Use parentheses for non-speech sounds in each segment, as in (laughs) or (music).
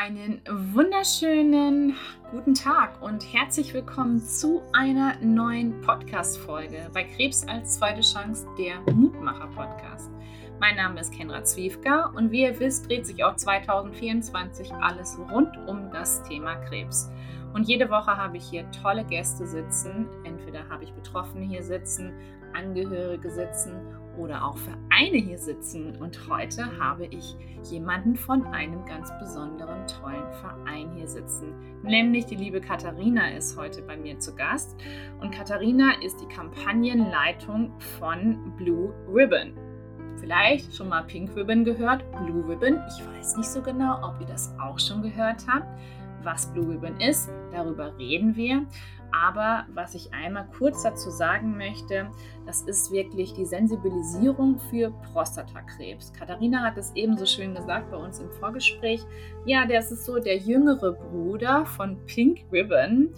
Einen wunderschönen guten Tag und herzlich willkommen zu einer neuen Podcast-Folge bei Krebs als zweite Chance, der Mutmacher-Podcast. Mein Name ist Kendra Zwiefka und wie ihr wisst, dreht sich auch 2024 alles rund um das Thema Krebs. Und jede Woche habe ich hier tolle Gäste sitzen. Entweder habe ich Betroffene hier sitzen, Angehörige sitzen oder auch Vereine hier sitzen. Und heute habe ich jemanden von einem ganz besonderen, tollen Verein hier sitzen. Nämlich die liebe Katharina ist heute bei mir zu Gast. Und Katharina ist die Kampagnenleitung von Blue Ribbon. Vielleicht schon mal Pink Ribbon gehört, Blue Ribbon. Ich weiß nicht so genau, ob ihr das auch schon gehört habt was Blue Ribbon ist. Darüber reden wir. Aber was ich einmal kurz dazu sagen möchte, das ist wirklich die Sensibilisierung für Prostatakrebs. Katharina hat es ebenso schön gesagt bei uns im Vorgespräch. Ja, das ist so der jüngere Bruder von Pink Ribbon.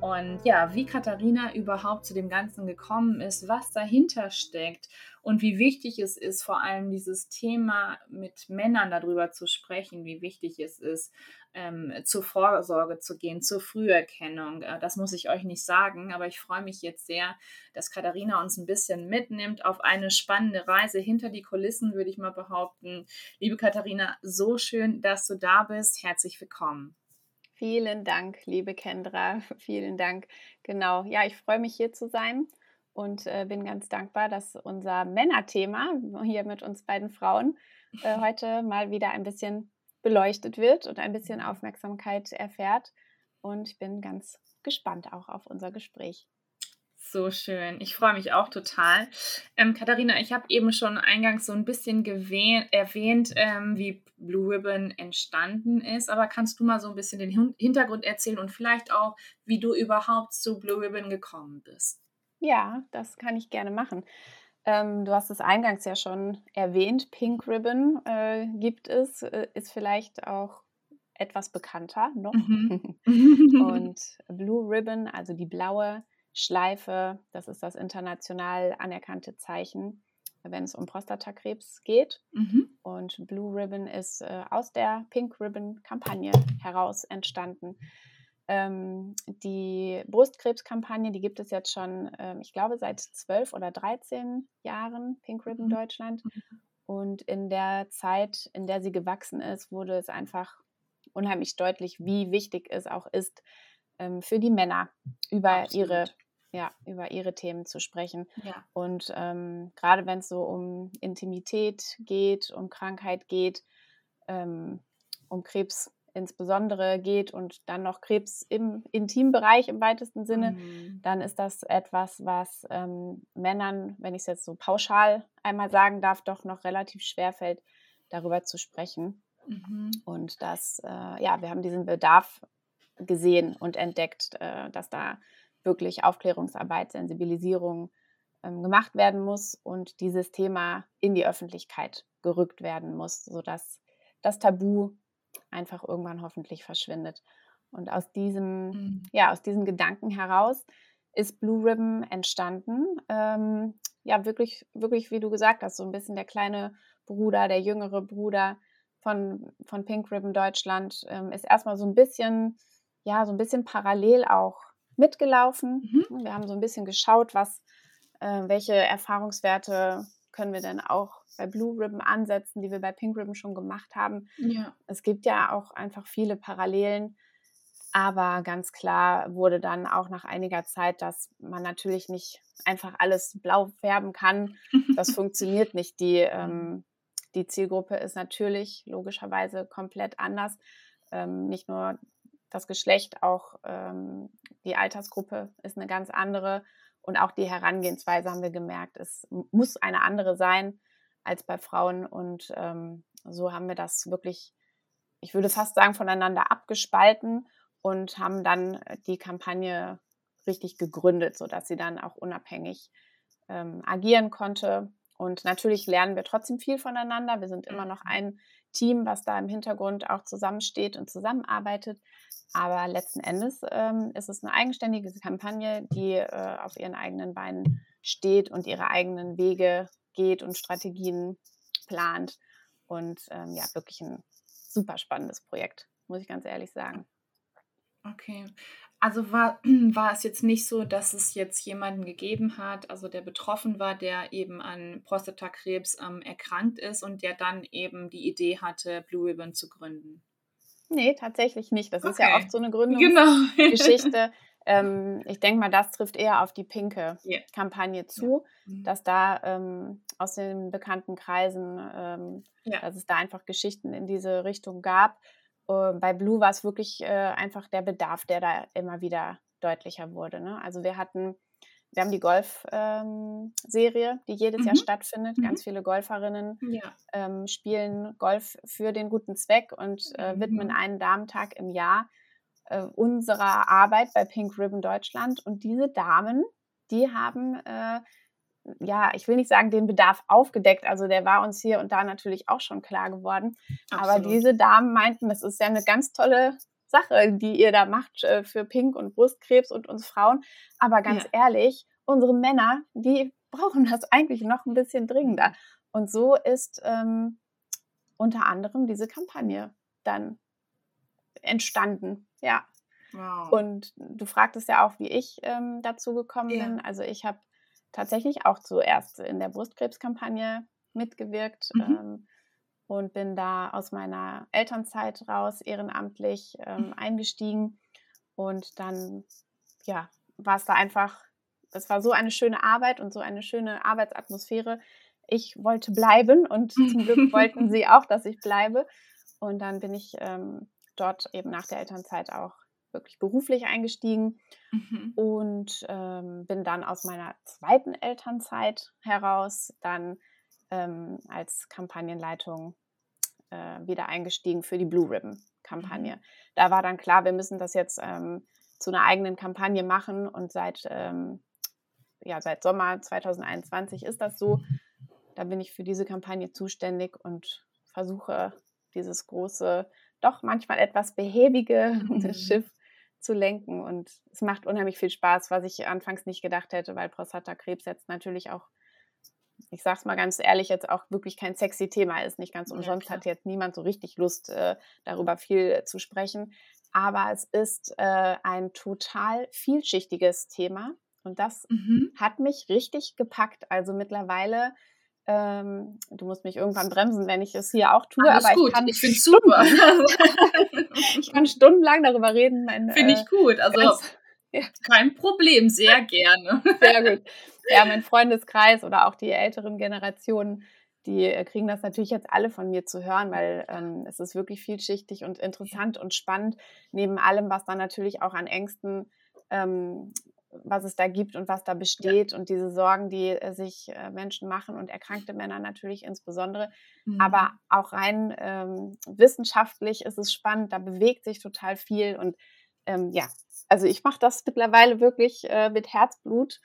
Und ja, wie Katharina überhaupt zu dem Ganzen gekommen ist, was dahinter steckt und wie wichtig es ist, vor allem dieses Thema mit Männern darüber zu sprechen, wie wichtig es ist, ähm, zur Vorsorge zu gehen, zur Früherkennung. Äh, das muss ich euch nicht sagen, aber ich freue mich jetzt sehr, dass Katharina uns ein bisschen mitnimmt auf eine spannende Reise hinter die Kulissen, würde ich mal behaupten. Liebe Katharina, so schön, dass du da bist. Herzlich willkommen. Vielen Dank, liebe Kendra. (laughs) Vielen Dank. Genau. Ja, ich freue mich hier zu sein und äh, bin ganz dankbar, dass unser Männerthema hier mit uns beiden Frauen äh, (laughs) heute mal wieder ein bisschen beleuchtet wird und ein bisschen Aufmerksamkeit erfährt. Und ich bin ganz gespannt auch auf unser Gespräch. So schön. Ich freue mich auch total. Ähm, Katharina, ich habe eben schon eingangs so ein bisschen erwähnt, ähm, wie Blue Ribbon entstanden ist. Aber kannst du mal so ein bisschen den Hintergrund erzählen und vielleicht auch, wie du überhaupt zu Blue Ribbon gekommen bist? Ja, das kann ich gerne machen. Ähm, du hast es eingangs ja schon erwähnt. Pink Ribbon äh, gibt es, äh, ist vielleicht auch etwas bekannter noch. Mhm. (laughs) (laughs) Und Blue Ribbon, also die blaue Schleife, das ist das international anerkannte Zeichen, wenn es um Prostatakrebs geht. Mhm. Und Blue Ribbon ist äh, aus der Pink Ribbon-Kampagne heraus entstanden. Ähm, die Brustkrebskampagne, die gibt es jetzt schon, ähm, ich glaube, seit zwölf oder 13 Jahren, Pink Ribbon mhm. Deutschland. Mhm. Und in der Zeit, in der sie gewachsen ist, wurde es einfach unheimlich deutlich, wie wichtig es auch ist, ähm, für die Männer über Absolut. ihre ja, über ihre Themen zu sprechen. Ja. Und ähm, gerade wenn es so um Intimität geht, um Krankheit geht, ähm, um Krebs insbesondere geht und dann noch Krebs im Intimbereich im weitesten Sinne, mhm. dann ist das etwas, was ähm, Männern, wenn ich es jetzt so pauschal einmal sagen darf, doch noch relativ schwer fällt, darüber zu sprechen. Mhm. Und das, äh, ja, wir haben diesen Bedarf gesehen und entdeckt, äh, dass da wirklich Aufklärungsarbeit, Sensibilisierung ähm, gemacht werden muss und dieses Thema in die Öffentlichkeit gerückt werden muss, sodass das Tabu einfach irgendwann hoffentlich verschwindet. Und aus diesem, mhm. ja, aus diesem Gedanken heraus ist Blue Ribbon entstanden. Ähm, ja, wirklich, wirklich, wie du gesagt hast, so ein bisschen der kleine Bruder, der jüngere Bruder von, von Pink Ribbon Deutschland ähm, ist erstmal so ein bisschen, ja, so ein bisschen parallel auch mitgelaufen. Mhm. Wir haben so ein bisschen geschaut, was, äh, welche Erfahrungswerte können wir denn auch bei Blue Ribbon ansetzen, die wir bei Pink Ribbon schon gemacht haben. Ja. Es gibt ja auch einfach viele Parallelen. Aber ganz klar wurde dann auch nach einiger Zeit, dass man natürlich nicht einfach alles blau färben kann. Das (laughs) funktioniert nicht. Die, ähm, die Zielgruppe ist natürlich logischerweise komplett anders. Ähm, nicht nur das Geschlecht, auch ähm, die Altersgruppe ist eine ganz andere und auch die Herangehensweise haben wir gemerkt, es muss eine andere sein als bei Frauen und ähm, so haben wir das wirklich, ich würde fast sagen, voneinander abgespalten und haben dann die Kampagne richtig gegründet, sodass sie dann auch unabhängig ähm, agieren konnte. Und natürlich lernen wir trotzdem viel voneinander. Wir sind immer noch mhm. ein Team, was da im Hintergrund auch zusammensteht und zusammenarbeitet. Aber letzten Endes ähm, ist es eine eigenständige Kampagne, die äh, auf ihren eigenen Beinen steht und ihre eigenen Wege geht und Strategien plant. Und ähm, ja, wirklich ein super spannendes Projekt. muss ich ganz ehrlich sagen. Okay. Also war, (clears throat) war es jetzt nicht so, dass es jetzt jemanden gegeben hat, also der betroffen war, der eben an Prostatakrebs ähm, erkrankt ist und der dann eben die Idee hatte, Blue Ribbon zu gründen? Nee, tatsächlich nicht. Das okay. ist ja oft so eine Gründungsgeschichte. Genau. (laughs) ähm, ich denke mal, das trifft eher auf die pinke yeah. Kampagne zu, yeah. Mhm. dass da ähm, aus den bekannten Kreisen, ähm, ja. dass es da einfach Geschichten in diese Richtung gab. Bei Blue war es wirklich äh, einfach der Bedarf, der da immer wieder deutlicher wurde. Ne? Also wir hatten, wir haben die Golf-Serie, ähm, die jedes mhm. Jahr stattfindet. Mhm. Ganz viele Golferinnen ja. ähm, spielen Golf für den guten Zweck und äh, widmen mhm. einen Damentag im Jahr äh, unserer Arbeit bei Pink Ribbon Deutschland. Und diese Damen, die haben äh, ja, ich will nicht sagen, den Bedarf aufgedeckt. Also der war uns hier und da natürlich auch schon klar geworden. Absolut. Aber diese Damen meinten, das ist ja eine ganz tolle Sache, die ihr da macht äh, für Pink und Brustkrebs und uns Frauen. Aber ganz ja. ehrlich, unsere Männer, die brauchen das eigentlich noch ein bisschen dringender. Und so ist ähm, unter anderem diese Kampagne dann entstanden. Ja. Wow. Und du fragtest ja auch, wie ich ähm, dazu gekommen ja. bin. Also ich habe tatsächlich auch zuerst in der Brustkrebskampagne mitgewirkt mhm. ähm, und bin da aus meiner Elternzeit raus ehrenamtlich ähm, mhm. eingestiegen. Und dann, ja, war es da einfach, es war so eine schöne Arbeit und so eine schöne Arbeitsatmosphäre. Ich wollte bleiben und (laughs) zum Glück wollten sie auch, dass ich bleibe. Und dann bin ich ähm, dort eben nach der Elternzeit auch wirklich beruflich eingestiegen mhm. und ähm, bin dann aus meiner zweiten Elternzeit heraus dann ähm, als Kampagnenleitung äh, wieder eingestiegen für die Blue Ribbon Kampagne. Mhm. Da war dann klar, wir müssen das jetzt ähm, zu einer eigenen Kampagne machen und seit, ähm, ja, seit Sommer 2021 ist das so. Da bin ich für diese Kampagne zuständig und versuche dieses große doch manchmal etwas behäbige mhm. (laughs) Schiff zu lenken. Und es macht unheimlich viel Spaß, was ich anfangs nicht gedacht hätte, weil Prostatakrebs jetzt natürlich auch, ich sag's mal ganz ehrlich, jetzt auch wirklich kein sexy Thema ist. Nicht ganz umsonst ja, hat jetzt niemand so richtig Lust, äh, darüber viel zu sprechen. Aber es ist äh, ein total vielschichtiges Thema. Und das mhm. hat mich richtig gepackt. Also mittlerweile ähm, du musst mich irgendwann bremsen, wenn ich es hier auch tue. Alles aber gut. ich kann ich finde super. (laughs) ich kann stundenlang darüber reden. Finde ich äh, gut. Also ganz, (laughs) ja. kein Problem, sehr gerne. Sehr gut. Ja, mein Freundeskreis oder auch die älteren Generationen, die äh, kriegen das natürlich jetzt alle von mir zu hören, weil ähm, es ist wirklich vielschichtig und interessant und spannend, neben allem, was dann natürlich auch an Ängsten ähm, was es da gibt und was da besteht ja. und diese Sorgen, die äh, sich äh, Menschen machen und erkrankte Männer natürlich insbesondere. Mhm. Aber auch rein ähm, wissenschaftlich ist es spannend, da bewegt sich total viel und ähm, ja, also ich mache das mittlerweile wirklich äh, mit Herzblut,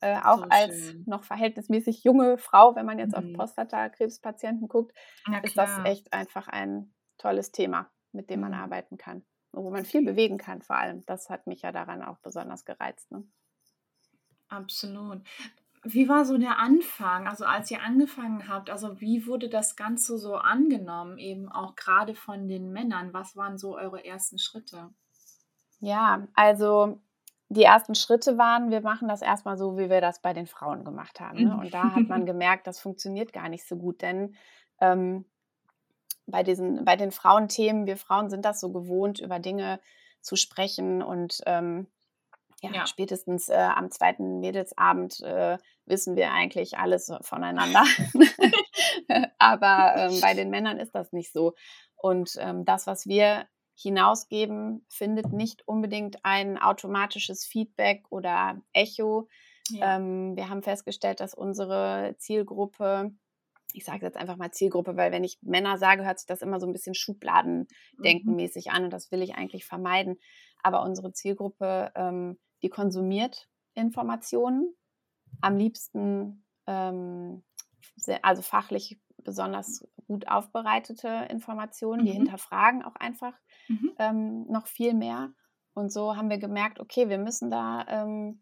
äh, auch so als noch verhältnismäßig junge Frau, wenn man jetzt mhm. auf Prostatakrebspatienten guckt, ist das echt einfach ein tolles Thema, mit dem man mhm. arbeiten kann wo man viel bewegen kann vor allem. Das hat mich ja daran auch besonders gereizt. Ne? Absolut. Wie war so der Anfang? Also als ihr angefangen habt, also wie wurde das Ganze so angenommen, eben auch gerade von den Männern? Was waren so eure ersten Schritte? Ja, also die ersten Schritte waren, wir machen das erstmal so, wie wir das bei den Frauen gemacht haben. Ne? Und da hat man (laughs) gemerkt, das funktioniert gar nicht so gut, denn ähm, bei diesen, bei den Frauenthemen, wir Frauen sind das so gewohnt, über Dinge zu sprechen und ähm, ja, ja, spätestens äh, am zweiten Mädelsabend äh, wissen wir eigentlich alles voneinander. (laughs) Aber ähm, bei den Männern ist das nicht so. Und ähm, das, was wir hinausgeben, findet nicht unbedingt ein automatisches Feedback oder Echo. Ja. Ähm, wir haben festgestellt, dass unsere Zielgruppe ich sage jetzt einfach mal Zielgruppe, weil wenn ich Männer sage, hört sich das immer so ein bisschen Schubladendenkenmäßig mhm. an und das will ich eigentlich vermeiden. Aber unsere Zielgruppe, ähm, die konsumiert Informationen, am liebsten ähm, also fachlich besonders gut aufbereitete Informationen, mhm. die hinterfragen auch einfach mhm. ähm, noch viel mehr. Und so haben wir gemerkt, okay, wir müssen da, ähm,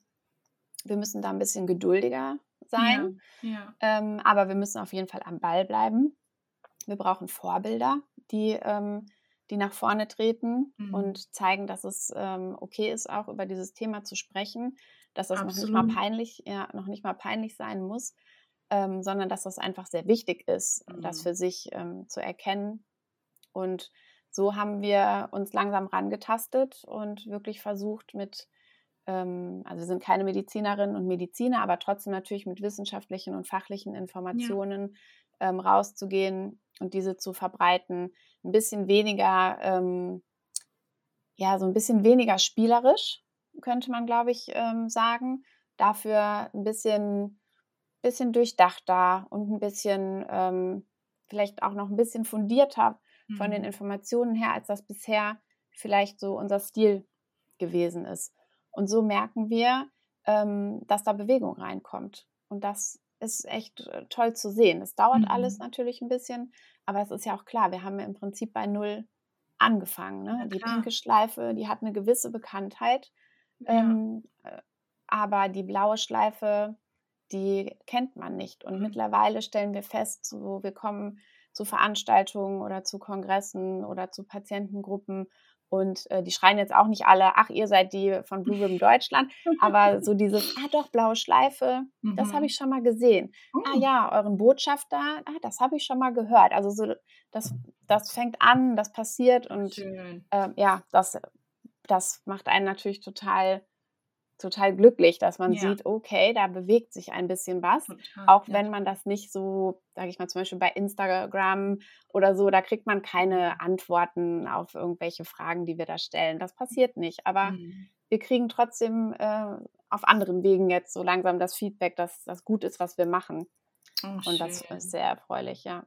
wir müssen da ein bisschen geduldiger sein. Ja, ja. Ähm, aber wir müssen auf jeden Fall am Ball bleiben. Wir brauchen Vorbilder, die, ähm, die nach vorne treten mhm. und zeigen, dass es ähm, okay ist, auch über dieses Thema zu sprechen, dass das noch nicht mal peinlich, ja, noch nicht mal peinlich sein muss, ähm, sondern dass das einfach sehr wichtig ist, mhm. das für sich ähm, zu erkennen. Und so haben wir uns langsam rangetastet und wirklich versucht mit ähm, also wir sind keine Medizinerinnen und Mediziner, aber trotzdem natürlich mit wissenschaftlichen und fachlichen Informationen ja. ähm, rauszugehen und diese zu verbreiten. Ein bisschen weniger, ähm, ja, so ein bisschen weniger spielerisch, könnte man, glaube ich, ähm, sagen. Dafür ein bisschen, bisschen durchdachter und ein bisschen, ähm, vielleicht auch noch ein bisschen fundierter mhm. von den mhm. Informationen her, als das bisher vielleicht so unser Stil gewesen ist. Und so merken wir, ähm, dass da Bewegung reinkommt. Und das ist echt äh, toll zu sehen. Es dauert mhm. alles natürlich ein bisschen, aber es ist ja auch klar, wir haben ja im Prinzip bei Null angefangen. Ne? die pinke Schleife, die hat eine gewisse Bekanntheit, ja. ähm, äh, aber die blaue Schleife, die kennt man nicht. Und mhm. mittlerweile stellen wir fest, so, wir kommen zu Veranstaltungen oder zu Kongressen oder zu Patientengruppen und äh, die schreien jetzt auch nicht alle, ach, ihr seid die von Blue Ribbon Deutschland, aber so (laughs) dieses, ah doch, blaue Schleife, mhm. das habe mhm. ich schon mal gesehen. Mhm. Ah oh. ja, euren Botschafter, ah, das habe ich schon mal gehört. Also so, das, das fängt an, das passiert und äh, ja, das, das macht einen natürlich total total glücklich, dass man ja. sieht, okay, da bewegt sich ein bisschen was. Total, auch ja. wenn man das nicht so, sage ich mal, zum Beispiel bei Instagram oder so, da kriegt man keine Antworten auf irgendwelche Fragen, die wir da stellen. Das passiert nicht. Aber mhm. wir kriegen trotzdem äh, auf anderen Wegen jetzt so langsam das Feedback, dass das gut ist, was wir machen. Oh, Und schön. das ist sehr erfreulich, ja.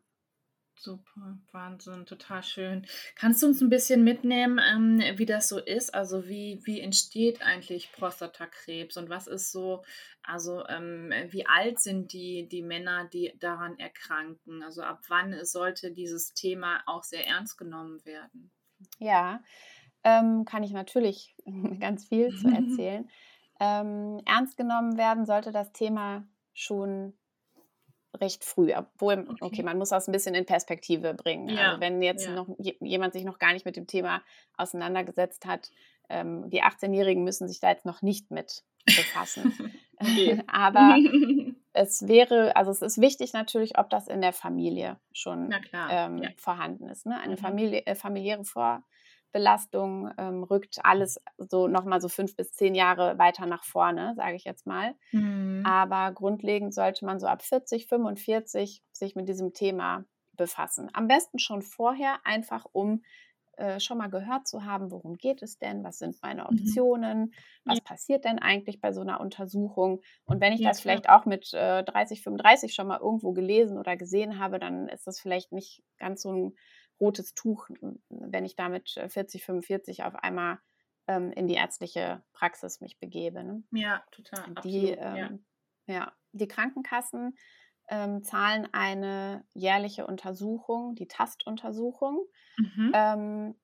Super, Wahnsinn, total schön. Kannst du uns ein bisschen mitnehmen, ähm, wie das so ist? Also wie, wie entsteht eigentlich Prostatakrebs und was ist so, also ähm, wie alt sind die, die Männer, die daran erkranken? Also ab wann sollte dieses Thema auch sehr ernst genommen werden? Ja, ähm, kann ich natürlich (laughs) ganz viel zu (laughs) erzählen. Ähm, ernst genommen werden sollte das Thema schon recht früh, obwohl, okay. okay, man muss das ein bisschen in Perspektive bringen. Ja. Also wenn jetzt ja. noch jemand sich noch gar nicht mit dem Thema auseinandergesetzt hat, ähm, die 18-Jährigen müssen sich da jetzt noch nicht mit befassen. (laughs) (laughs) Aber es wäre, also es ist wichtig natürlich, ob das in der Familie schon ähm, ja. vorhanden ist. Ne? Eine mhm. Familie, äh, familiäre Vor Belastung ähm, rückt alles so nochmal so fünf bis zehn Jahre weiter nach vorne, sage ich jetzt mal. Mhm. Aber grundlegend sollte man so ab 40, 45 sich mit diesem Thema befassen. Am besten schon vorher, einfach um äh, schon mal gehört zu haben, worum geht es denn, was sind meine mhm. Optionen, mhm. was ja. passiert denn eigentlich bei so einer Untersuchung. Und wenn ich ja, das klar. vielleicht auch mit äh, 30, 35 schon mal irgendwo gelesen oder gesehen habe, dann ist das vielleicht nicht ganz so ein rotes Tuch, wenn ich damit 40, äh, 45 auf einmal ähm, in die ärztliche Praxis mich begebe. Ne? Ja, total. Die, ähm, ja. ja. die Krankenkassen ähm, zahlen eine jährliche Untersuchung, die Tastuntersuchung. Mhm. Ähm,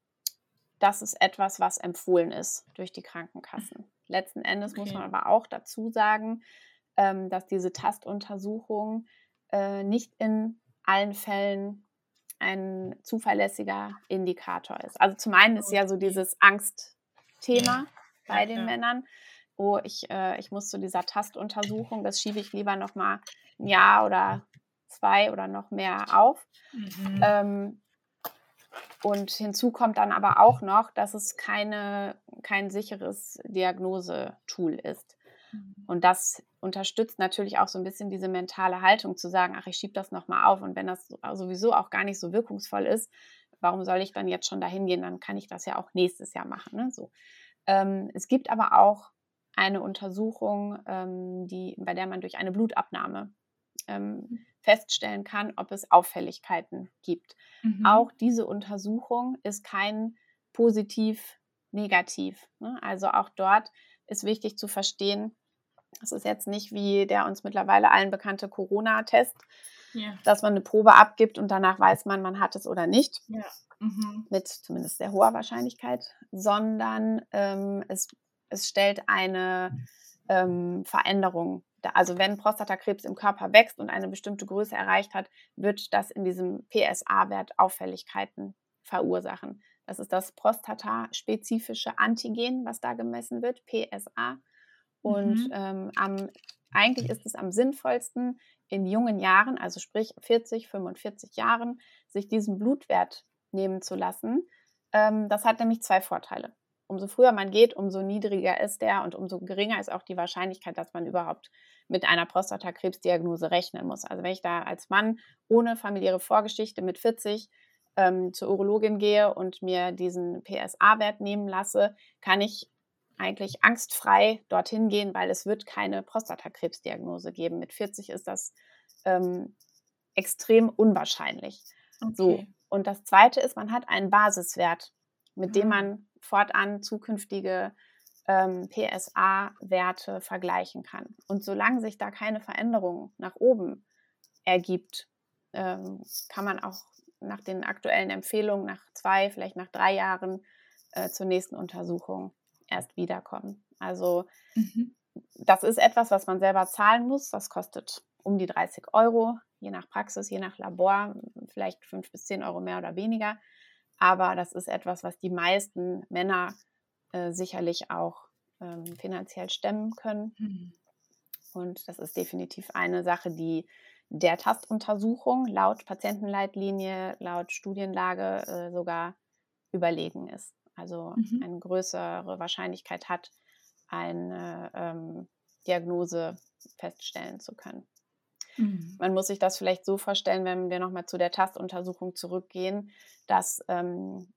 das ist etwas, was empfohlen ist durch die Krankenkassen. Letzten Endes okay. muss man aber auch dazu sagen, ähm, dass diese Tastuntersuchung äh, nicht in allen Fällen ein zuverlässiger Indikator ist. Also zum einen ist ja so dieses Angstthema bei den Männern. Oh, ich, äh, ich muss zu dieser Tastuntersuchung, das schiebe ich lieber noch mal ein Jahr oder zwei oder noch mehr auf. Mhm. Ähm, und hinzu kommt dann aber auch noch, dass es keine, kein sicheres Diagnosetool ist. Mhm. Und das unterstützt natürlich auch so ein bisschen diese mentale Haltung zu sagen, ach, ich schiebe das nochmal auf. Und wenn das sowieso auch gar nicht so wirkungsvoll ist, warum soll ich dann jetzt schon dahin gehen? Dann kann ich das ja auch nächstes Jahr machen. Ne? So. Ähm, es gibt aber auch eine Untersuchung, ähm, die, bei der man durch eine Blutabnahme ähm, feststellen kann, ob es Auffälligkeiten gibt. Mhm. Auch diese Untersuchung ist kein positiv-negativ. Ne? Also auch dort ist wichtig zu verstehen, das ist jetzt nicht wie der uns mittlerweile allen bekannte Corona-Test, ja. dass man eine Probe abgibt und danach weiß man, man hat es oder nicht. Ja. Mhm. Mit zumindest sehr hoher Wahrscheinlichkeit, sondern ähm, es, es stellt eine ähm, Veränderung also wenn Prostatakrebs im Körper wächst und eine bestimmte Größe erreicht hat, wird das in diesem PSA-Wert Auffälligkeiten verursachen. Das ist das prostataspezifische Antigen, was da gemessen wird, PSA. Und mhm. ähm, am, eigentlich ist es am sinnvollsten, in jungen Jahren, also sprich 40, 45 Jahren, sich diesen Blutwert nehmen zu lassen. Ähm, das hat nämlich zwei Vorteile. Umso früher man geht, umso niedriger ist der und umso geringer ist auch die Wahrscheinlichkeit, dass man überhaupt mit einer Prostatakrebsdiagnose rechnen muss. Also wenn ich da als Mann ohne familiäre Vorgeschichte mit 40 ähm, zur Urologin gehe und mir diesen PSA-Wert nehmen lasse, kann ich eigentlich angstfrei dorthin gehen, weil es wird keine Prostatakrebsdiagnose geben. Mit 40 ist das ähm, extrem unwahrscheinlich. Okay. So. Und das Zweite ist, man hat einen Basiswert, mit dem ah. man fortan zukünftige ähm, PSA-Werte vergleichen kann. Und solange sich da keine Veränderung nach oben ergibt, ähm, kann man auch nach den aktuellen Empfehlungen nach zwei, vielleicht nach drei Jahren äh, zur nächsten Untersuchung erst wiederkommen. Also mhm. das ist etwas, was man selber zahlen muss. Das kostet um die 30 Euro, je nach Praxis, je nach Labor, vielleicht fünf bis zehn Euro mehr oder weniger. Aber das ist etwas, was die meisten Männer äh, sicherlich auch ähm, finanziell stemmen können. Mhm. Und das ist definitiv eine Sache, die der Tastuntersuchung laut Patientenleitlinie, laut Studienlage äh, sogar überlegen ist. Also mhm. eine größere Wahrscheinlichkeit hat, eine ähm, Diagnose feststellen zu können. Mhm. Man muss sich das vielleicht so vorstellen, wenn wir nochmal zu der Tastuntersuchung zurückgehen, dass ähm,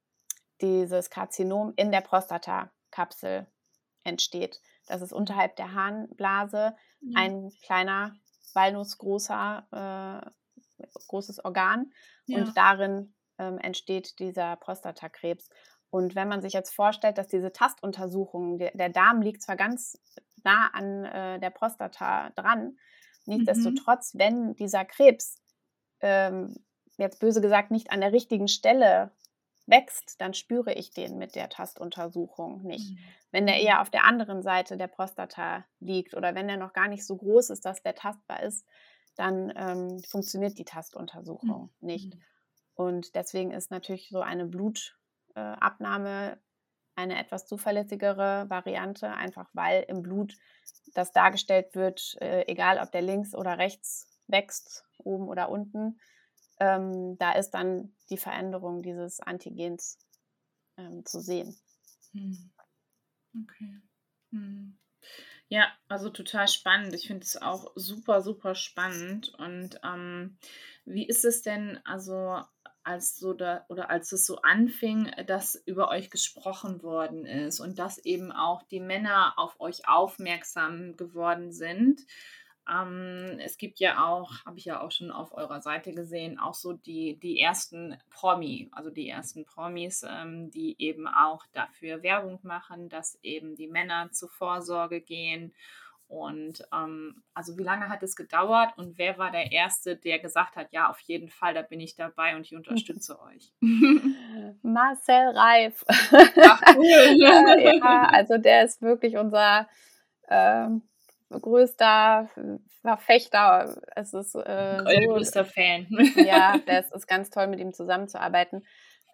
dieses Karzinom in der Prostatakapsel entsteht. Das ist unterhalb der Harnblase mhm. ein kleiner, walnussgroßer, äh, großes Organ ja. und darin ähm, entsteht dieser Prostatakrebs. Und wenn man sich jetzt vorstellt, dass diese Tastuntersuchung, der, der Darm liegt zwar ganz nah an äh, der Prostata dran, Mhm. Nichtsdestotrotz, mhm. wenn dieser Krebs ähm, jetzt böse gesagt nicht an der richtigen Stelle wächst, dann spüre ich den mit der Tastuntersuchung nicht. Mhm. Wenn der mhm. eher auf der anderen Seite der Prostata liegt oder wenn der noch gar nicht so groß ist, dass der tastbar ist, dann ähm, funktioniert die Tastuntersuchung mhm. nicht. Und deswegen ist natürlich so eine Blutabnahme äh, eine etwas zuverlässigere Variante, einfach weil im Blut das dargestellt wird, äh, egal ob der links oder rechts wächst, oben oder unten. Ähm, da ist dann die Veränderung dieses Antigens ähm, zu sehen. Hm. Okay. Hm. Ja, also total spannend. Ich finde es auch super, super spannend. Und ähm, wie ist es denn, also als so da oder als es so anfing, dass über euch gesprochen worden ist und dass eben auch die Männer auf euch aufmerksam geworden sind. Ähm, es gibt ja auch, habe ich ja auch schon auf eurer Seite gesehen, auch so die, die ersten Promi, also die ersten Promis, ähm, die eben auch dafür Werbung machen, dass eben die Männer zur Vorsorge gehen und ähm, also wie lange hat es gedauert und wer war der Erste, der gesagt hat, ja, auf jeden Fall, da bin ich dabei und ich unterstütze (laughs) euch? Marcel Reif. Ach, cool. (laughs) ja, also der ist wirklich unser äh, größter Verfechter. Es ist äh, so, größter Fan. ja, (laughs) das ist ganz toll, mit ihm zusammenzuarbeiten.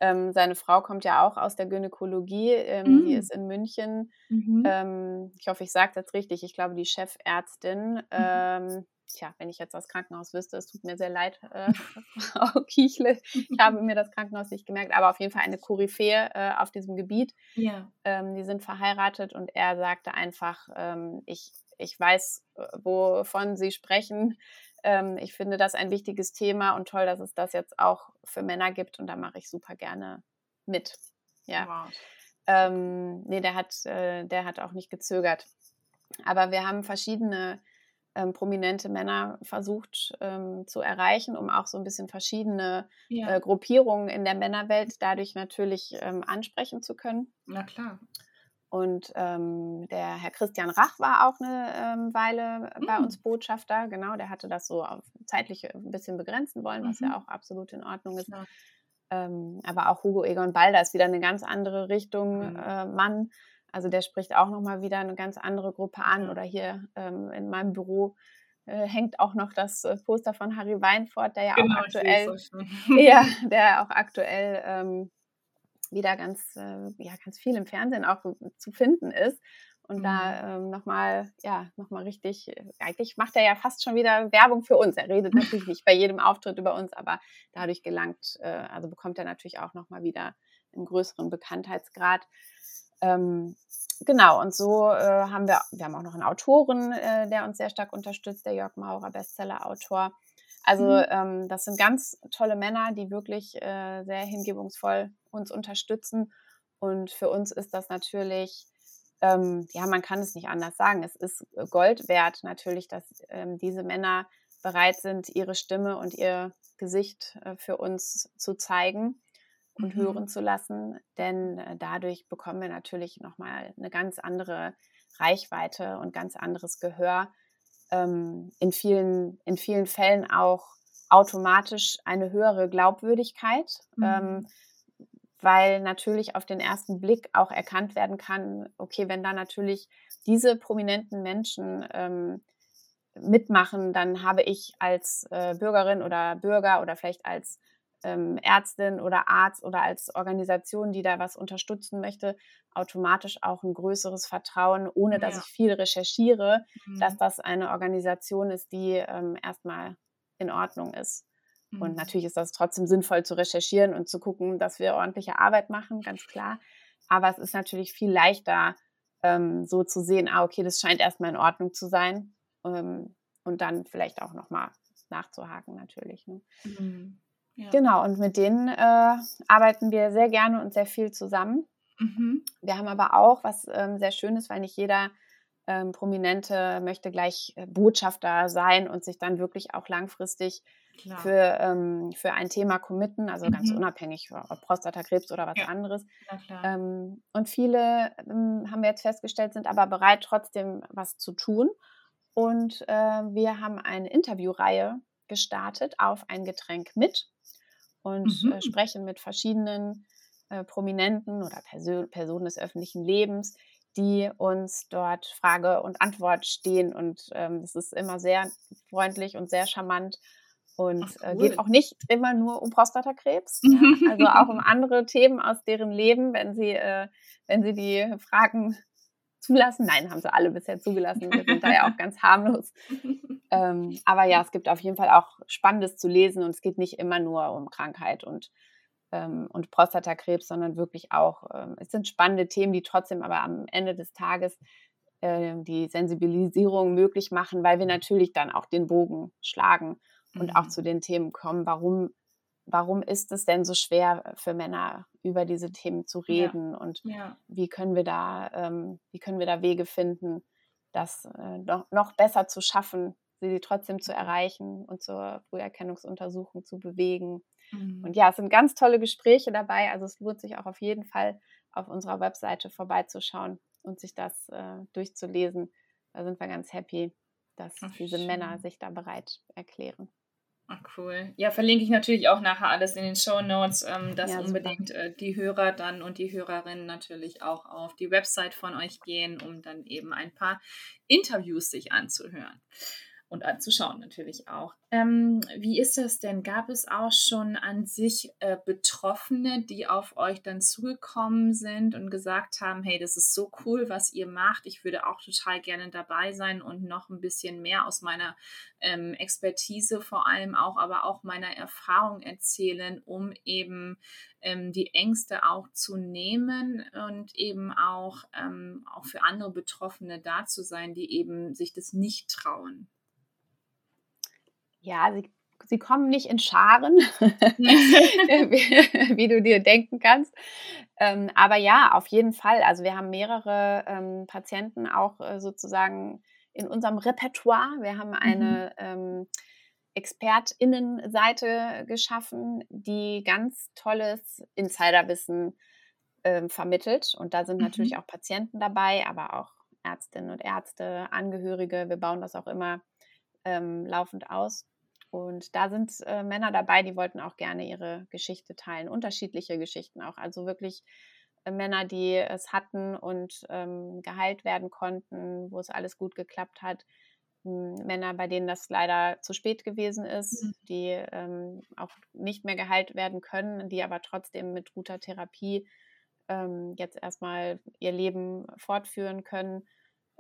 Ähm, seine Frau kommt ja auch aus der Gynäkologie, ähm, mm. die ist in München. Mhm. Ähm, ich hoffe, ich sage jetzt richtig. Ich glaube, die Chefärztin. Mhm. Ähm, tja, wenn ich jetzt das Krankenhaus wüsste, es tut mir sehr leid, äh, (laughs) Frau Kiechle. Ich habe mir das Krankenhaus nicht gemerkt, aber auf jeden Fall eine Koryphäe äh, auf diesem Gebiet. Ja. Ähm, die sind verheiratet und er sagte einfach, ähm, ich, ich weiß, äh, wovon Sie sprechen ähm, ich finde das ein wichtiges Thema und toll, dass es das jetzt auch für Männer gibt und da mache ich super gerne mit. Ja. Wow. Ähm, nee, der hat, äh, der hat auch nicht gezögert. Aber wir haben verschiedene ähm, prominente Männer versucht ähm, zu erreichen, um auch so ein bisschen verschiedene ja. äh, Gruppierungen in der Männerwelt dadurch natürlich ähm, ansprechen zu können. Na klar. Und ähm, der Herr Christian Rach war auch eine ähm, Weile bei mhm. uns Botschafter. Genau, der hatte das so auf zeitlich ein bisschen begrenzen wollen, was mhm. ja auch absolut in Ordnung ist. Ja. Ähm, aber auch Hugo Egon Balder ist wieder eine ganz andere Richtung mhm. äh, Mann. Also der spricht auch nochmal wieder eine ganz andere Gruppe an. Oder hier ähm, in meinem Büro äh, hängt auch noch das äh, Poster von Harry Weinfurt, der ja genau, auch aktuell, (laughs) ja, (laughs) der auch aktuell wieder ganz, äh, ja, ganz viel im Fernsehen auch zu finden ist. Und mhm. da ähm, nochmal, ja, nochmal richtig, äh, eigentlich macht er ja fast schon wieder Werbung für uns. Er redet (laughs) natürlich nicht bei jedem Auftritt über uns, aber dadurch gelangt, äh, also bekommt er natürlich auch nochmal wieder einen größeren Bekanntheitsgrad. Ähm, genau, und so äh, haben wir, wir haben auch noch einen Autoren, äh, der uns sehr stark unterstützt, der Jörg Maurer, Bestseller-Autor. Also mhm. ähm, das sind ganz tolle Männer, die wirklich äh, sehr hingebungsvoll uns unterstützen. Und für uns ist das natürlich, ähm, ja, man kann es nicht anders sagen. Es ist Gold wert natürlich, dass ähm, diese Männer bereit sind, ihre Stimme und ihr Gesicht äh, für uns zu zeigen und mhm. hören zu lassen, denn äh, dadurch bekommen wir natürlich nochmal eine ganz andere Reichweite und ganz anderes Gehör. Ähm, in, vielen, in vielen Fällen auch automatisch eine höhere Glaubwürdigkeit, mhm. Weil natürlich auf den ersten Blick auch erkannt werden kann, okay, wenn da natürlich diese prominenten Menschen ähm, mitmachen, dann habe ich als äh, Bürgerin oder Bürger oder vielleicht als ähm, Ärztin oder Arzt oder als Organisation, die da was unterstützen möchte, automatisch auch ein größeres Vertrauen, ohne dass ja. ich viel recherchiere, mhm. dass das eine Organisation ist, die ähm, erstmal in Ordnung ist. Mhm. Und natürlich ist das trotzdem sinnvoll zu recherchieren und zu gucken, dass wir ordentliche Arbeit machen, ganz klar. Aber es ist natürlich viel leichter, ähm, so zu sehen, ah, okay, das scheint erstmal in Ordnung zu sein. Ähm, und dann vielleicht auch nochmal nachzuhaken, natürlich. Ne? Mhm. Genau, und mit denen äh, arbeiten wir sehr gerne und sehr viel zusammen. Mhm. Wir haben aber auch, was ähm, sehr schön ist, weil nicht jeder ähm, Prominente möchte gleich äh, Botschafter sein und sich dann wirklich auch langfristig für, ähm, für ein Thema committen, also mhm. ganz unabhängig, ob Prostatakrebs oder was ja. anderes. Ähm, und viele, ähm, haben wir jetzt festgestellt, sind aber bereit, trotzdem was zu tun. Und äh, wir haben eine Interviewreihe gestartet auf ein Getränk mit und mhm. äh, sprechen mit verschiedenen äh, Prominenten oder Persö Personen des öffentlichen Lebens, die uns dort Frage und Antwort stehen. Und ähm, das ist immer sehr freundlich und sehr charmant und Ach, cool. äh, geht auch nicht immer nur um Prostatakrebs, ja? (laughs) also auch um andere Themen aus deren Leben, wenn sie, äh, wenn sie die Fragen zulassen. Nein, haben sie alle bisher zugelassen. Wir sind da ja auch ganz harmlos. (laughs) Ähm, aber ja, es gibt auf jeden Fall auch Spannendes zu lesen und es geht nicht immer nur um Krankheit und, ähm, und Prostatakrebs, sondern wirklich auch, ähm, es sind spannende Themen, die trotzdem aber am Ende des Tages äh, die Sensibilisierung möglich machen, weil wir natürlich dann auch den Bogen schlagen und mhm. auch zu den Themen kommen, warum warum ist es denn so schwer für Männer über diese Themen zu reden ja. und ja. wie können wir da, ähm, wie können wir da Wege finden, das äh, noch, noch besser zu schaffen, sie trotzdem zu erreichen und zur Früherkennungsuntersuchung zu bewegen. Mhm. Und ja, es sind ganz tolle Gespräche dabei. Also es lohnt sich auch auf jeden Fall auf unserer Webseite vorbeizuschauen und sich das äh, durchzulesen. Da sind wir ganz happy, dass Ach, diese schön. Männer sich da bereit erklären. Ach, cool. Ja, verlinke ich natürlich auch nachher alles in den Show Notes, ähm, dass ja, unbedingt äh, die Hörer dann und die Hörerinnen natürlich auch auf die Website von euch gehen, um dann eben ein paar Interviews sich anzuhören und anzuschauen natürlich auch. Ähm, wie ist das denn? Gab es auch schon an sich äh, Betroffene, die auf euch dann zugekommen sind und gesagt haben, hey, das ist so cool, was ihr macht. Ich würde auch total gerne dabei sein und noch ein bisschen mehr aus meiner ähm, Expertise vor allem auch, aber auch meiner Erfahrung erzählen, um eben ähm, die Ängste auch zu nehmen und eben auch, ähm, auch für andere Betroffene da zu sein, die eben sich das nicht trauen. Ja, sie, sie kommen nicht in Scharen, (laughs) (laughs) wie, wie, du dir denken kannst. Ähm, aber ja, auf jeden Fall. Also wir haben mehrere ähm, Patienten auch äh, sozusagen in unserem Repertoire. Wir haben eine mhm. ähm, ExpertInnenseite geschaffen, die ganz tolles Insiderwissen ähm, vermittelt. Und da sind mhm. natürlich auch Patienten dabei, aber auch Ärztinnen und Ärzte, Angehörige. Wir bauen das auch immer ähm, laufend aus. Und da sind äh, Männer dabei, die wollten auch gerne ihre Geschichte teilen, unterschiedliche Geschichten auch. Also wirklich äh, Männer, die es hatten und ähm, geheilt werden konnten, wo es alles gut geklappt hat. Hm, Männer, bei denen das leider zu spät gewesen ist, mhm. die ähm, auch nicht mehr geheilt werden können, die aber trotzdem mit guter Therapie ähm, jetzt erstmal ihr Leben fortführen können.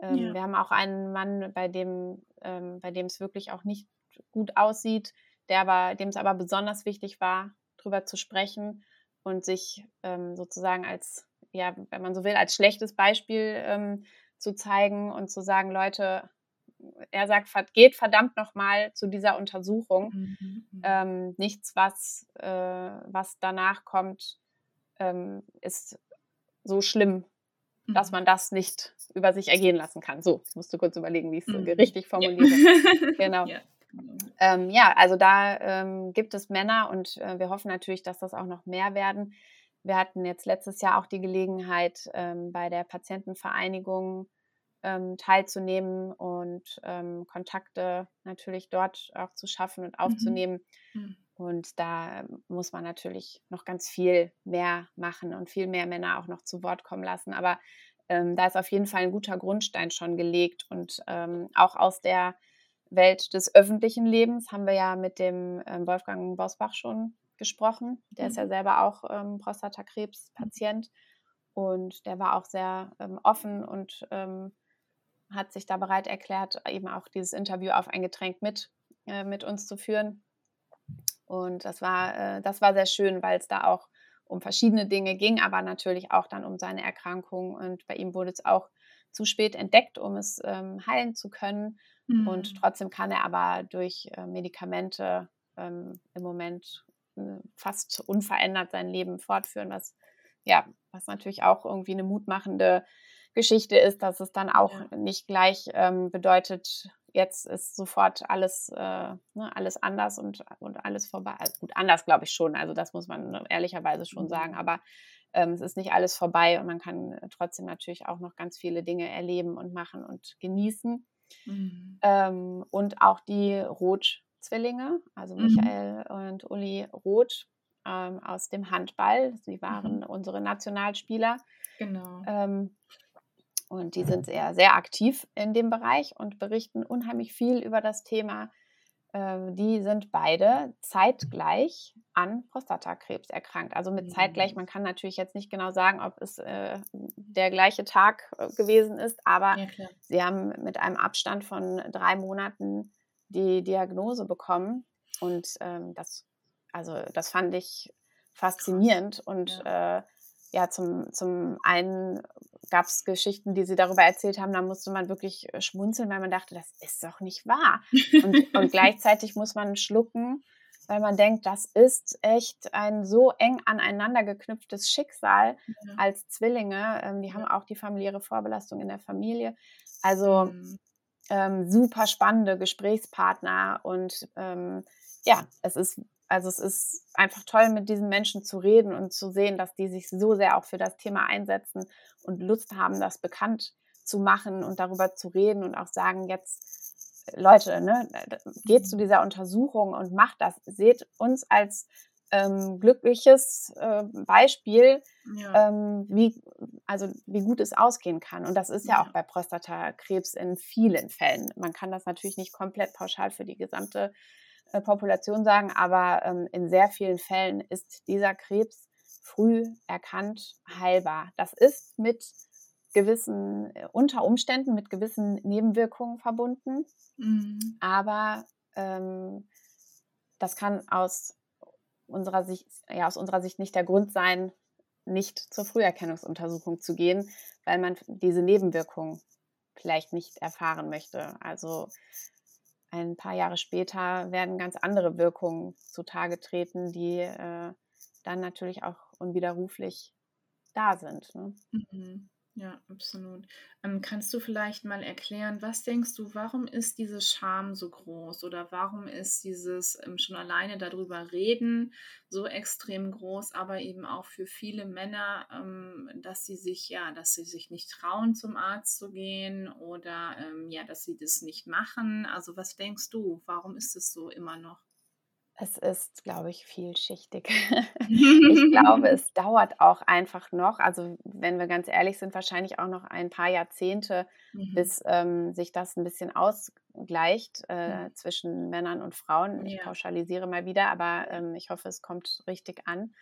Ähm, ja. Wir haben auch einen Mann, bei dem ähm, bei dem es wirklich auch nicht gut aussieht, der aber, dem es aber besonders wichtig war, darüber zu sprechen und sich ähm, sozusagen als, ja, wenn man so will, als schlechtes Beispiel ähm, zu zeigen und zu sagen, Leute, er sagt, geht verdammt nochmal zu dieser Untersuchung. Mhm, mhm. Ähm, nichts, was, äh, was danach kommt, ähm, ist so schlimm. Dass man das nicht über sich ergehen lassen kann. So, ich musste kurz überlegen, wie ich es mhm. richtig formuliere. Ja. (laughs) genau. Ja. Ähm, ja, also da ähm, gibt es Männer und äh, wir hoffen natürlich, dass das auch noch mehr werden. Wir hatten jetzt letztes Jahr auch die Gelegenheit, ähm, bei der Patientenvereinigung ähm, teilzunehmen und ähm, Kontakte natürlich dort auch zu schaffen und mhm. aufzunehmen. Mhm. Und da muss man natürlich noch ganz viel mehr machen und viel mehr Männer auch noch zu Wort kommen lassen. Aber ähm, da ist auf jeden Fall ein guter Grundstein schon gelegt. Und ähm, auch aus der Welt des öffentlichen Lebens haben wir ja mit dem ähm, Wolfgang Bosbach schon gesprochen. Der mhm. ist ja selber auch ähm, Prostatakrebspatient. Und der war auch sehr ähm, offen und ähm, hat sich da bereit erklärt, eben auch dieses Interview auf ein Getränk mit, äh, mit uns zu führen. Und das war, äh, das war sehr schön, weil es da auch um verschiedene Dinge ging, aber natürlich auch dann um seine Erkrankung. Und bei ihm wurde es auch zu spät entdeckt, um es ähm, heilen zu können. Mhm. Und trotzdem kann er aber durch äh, Medikamente ähm, im Moment äh, fast unverändert sein Leben fortführen, was ja, was natürlich auch irgendwie eine mutmachende Geschichte ist, dass es dann auch ja. nicht gleich ähm, bedeutet, jetzt ist sofort alles, äh, ne, alles anders und, und alles vorbei. Also gut, anders glaube ich schon. Also das muss man ne, ehrlicherweise schon mhm. sagen. Aber ähm, es ist nicht alles vorbei und man kann trotzdem natürlich auch noch ganz viele Dinge erleben und machen und genießen. Mhm. Ähm, und auch die Roth-Zwillinge, also mhm. Michael und Uli Roth ähm, aus dem Handball. Sie waren mhm. unsere Nationalspieler. Genau. Ähm, und die sind sehr, sehr aktiv in dem Bereich und berichten unheimlich viel über das Thema. Äh, die sind beide zeitgleich an Prostatakrebs erkrankt. Also mit zeitgleich, man kann natürlich jetzt nicht genau sagen, ob es äh, der gleiche Tag äh, gewesen ist, aber ja, sie haben mit einem Abstand von drei Monaten die Diagnose bekommen. Und ähm, das, also das fand ich faszinierend und ja. Äh, ja, zum, zum einen gab es Geschichten, die sie darüber erzählt haben, da musste man wirklich äh, schmunzeln, weil man dachte, das ist doch nicht wahr. Und, (laughs) und gleichzeitig muss man schlucken, weil man denkt, das ist echt ein so eng aneinander geknüpftes Schicksal ja. als Zwillinge. Ähm, die ja. haben auch die familiäre Vorbelastung in der Familie. Also mhm. ähm, super spannende Gesprächspartner und ähm, ja, es ist also es ist einfach toll, mit diesen Menschen zu reden und zu sehen, dass die sich so sehr auch für das Thema einsetzen und Lust haben, das bekannt zu machen und darüber zu reden und auch sagen, jetzt Leute, ne, geht zu dieser Untersuchung und macht das. Seht uns als ähm, glückliches äh, Beispiel, ja. ähm, wie, also wie gut es ausgehen kann. Und das ist ja, ja, auch bei Prostatakrebs in vielen Fällen. Man kann das natürlich nicht komplett pauschal für die gesamte äh, Population sagen, aber ähm, in sehr vielen Fällen ist dieser Krebs früh erkannt heilbar. Das ist mit gewissen, äh, unter Umständen mit gewissen Nebenwirkungen verbunden, mhm. aber ähm, das kann aus unserer Sicht, ja, aus unserer Sicht nicht der Grund sein, nicht zur Früherkennungsuntersuchung zu gehen, weil man diese Nebenwirkungen vielleicht nicht erfahren möchte. Also ein paar Jahre später werden ganz andere Wirkungen zutage treten, die äh, dann natürlich auch unwiderruflich da sind. Ne? Mhm. Ja, absolut. Ähm, kannst du vielleicht mal erklären, was denkst du, warum ist diese Scham so groß oder warum ist dieses ähm, schon alleine darüber reden so extrem groß, aber eben auch für viele Männer, ähm, dass sie sich ja, dass sie sich nicht trauen, zum Arzt zu gehen oder ähm, ja, dass sie das nicht machen. Also was denkst du, warum ist es so immer noch? Es ist, glaube ich, vielschichtig. (laughs) ich glaube, (laughs) es dauert auch einfach noch, also wenn wir ganz ehrlich sind, wahrscheinlich auch noch ein paar Jahrzehnte, mhm. bis ähm, sich das ein bisschen ausgleicht äh, mhm. zwischen Männern und Frauen. Ich ja. pauschalisiere mal wieder, aber ähm, ich hoffe, es kommt richtig an.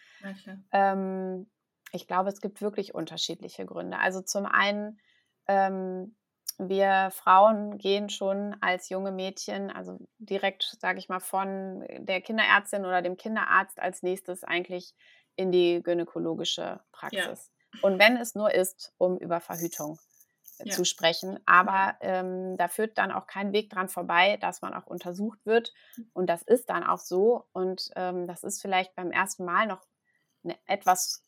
Ähm, ich glaube, es gibt wirklich unterschiedliche Gründe. Also zum einen, ähm, wir Frauen gehen schon als junge Mädchen, also direkt, sage ich mal, von der Kinderärztin oder dem Kinderarzt als nächstes eigentlich in die gynäkologische Praxis. Ja. Und wenn es nur ist, um über Verhütung ja. zu sprechen. Aber ähm, da führt dann auch kein Weg dran vorbei, dass man auch untersucht wird. Und das ist dann auch so. Und ähm, das ist vielleicht beim ersten Mal noch eine etwas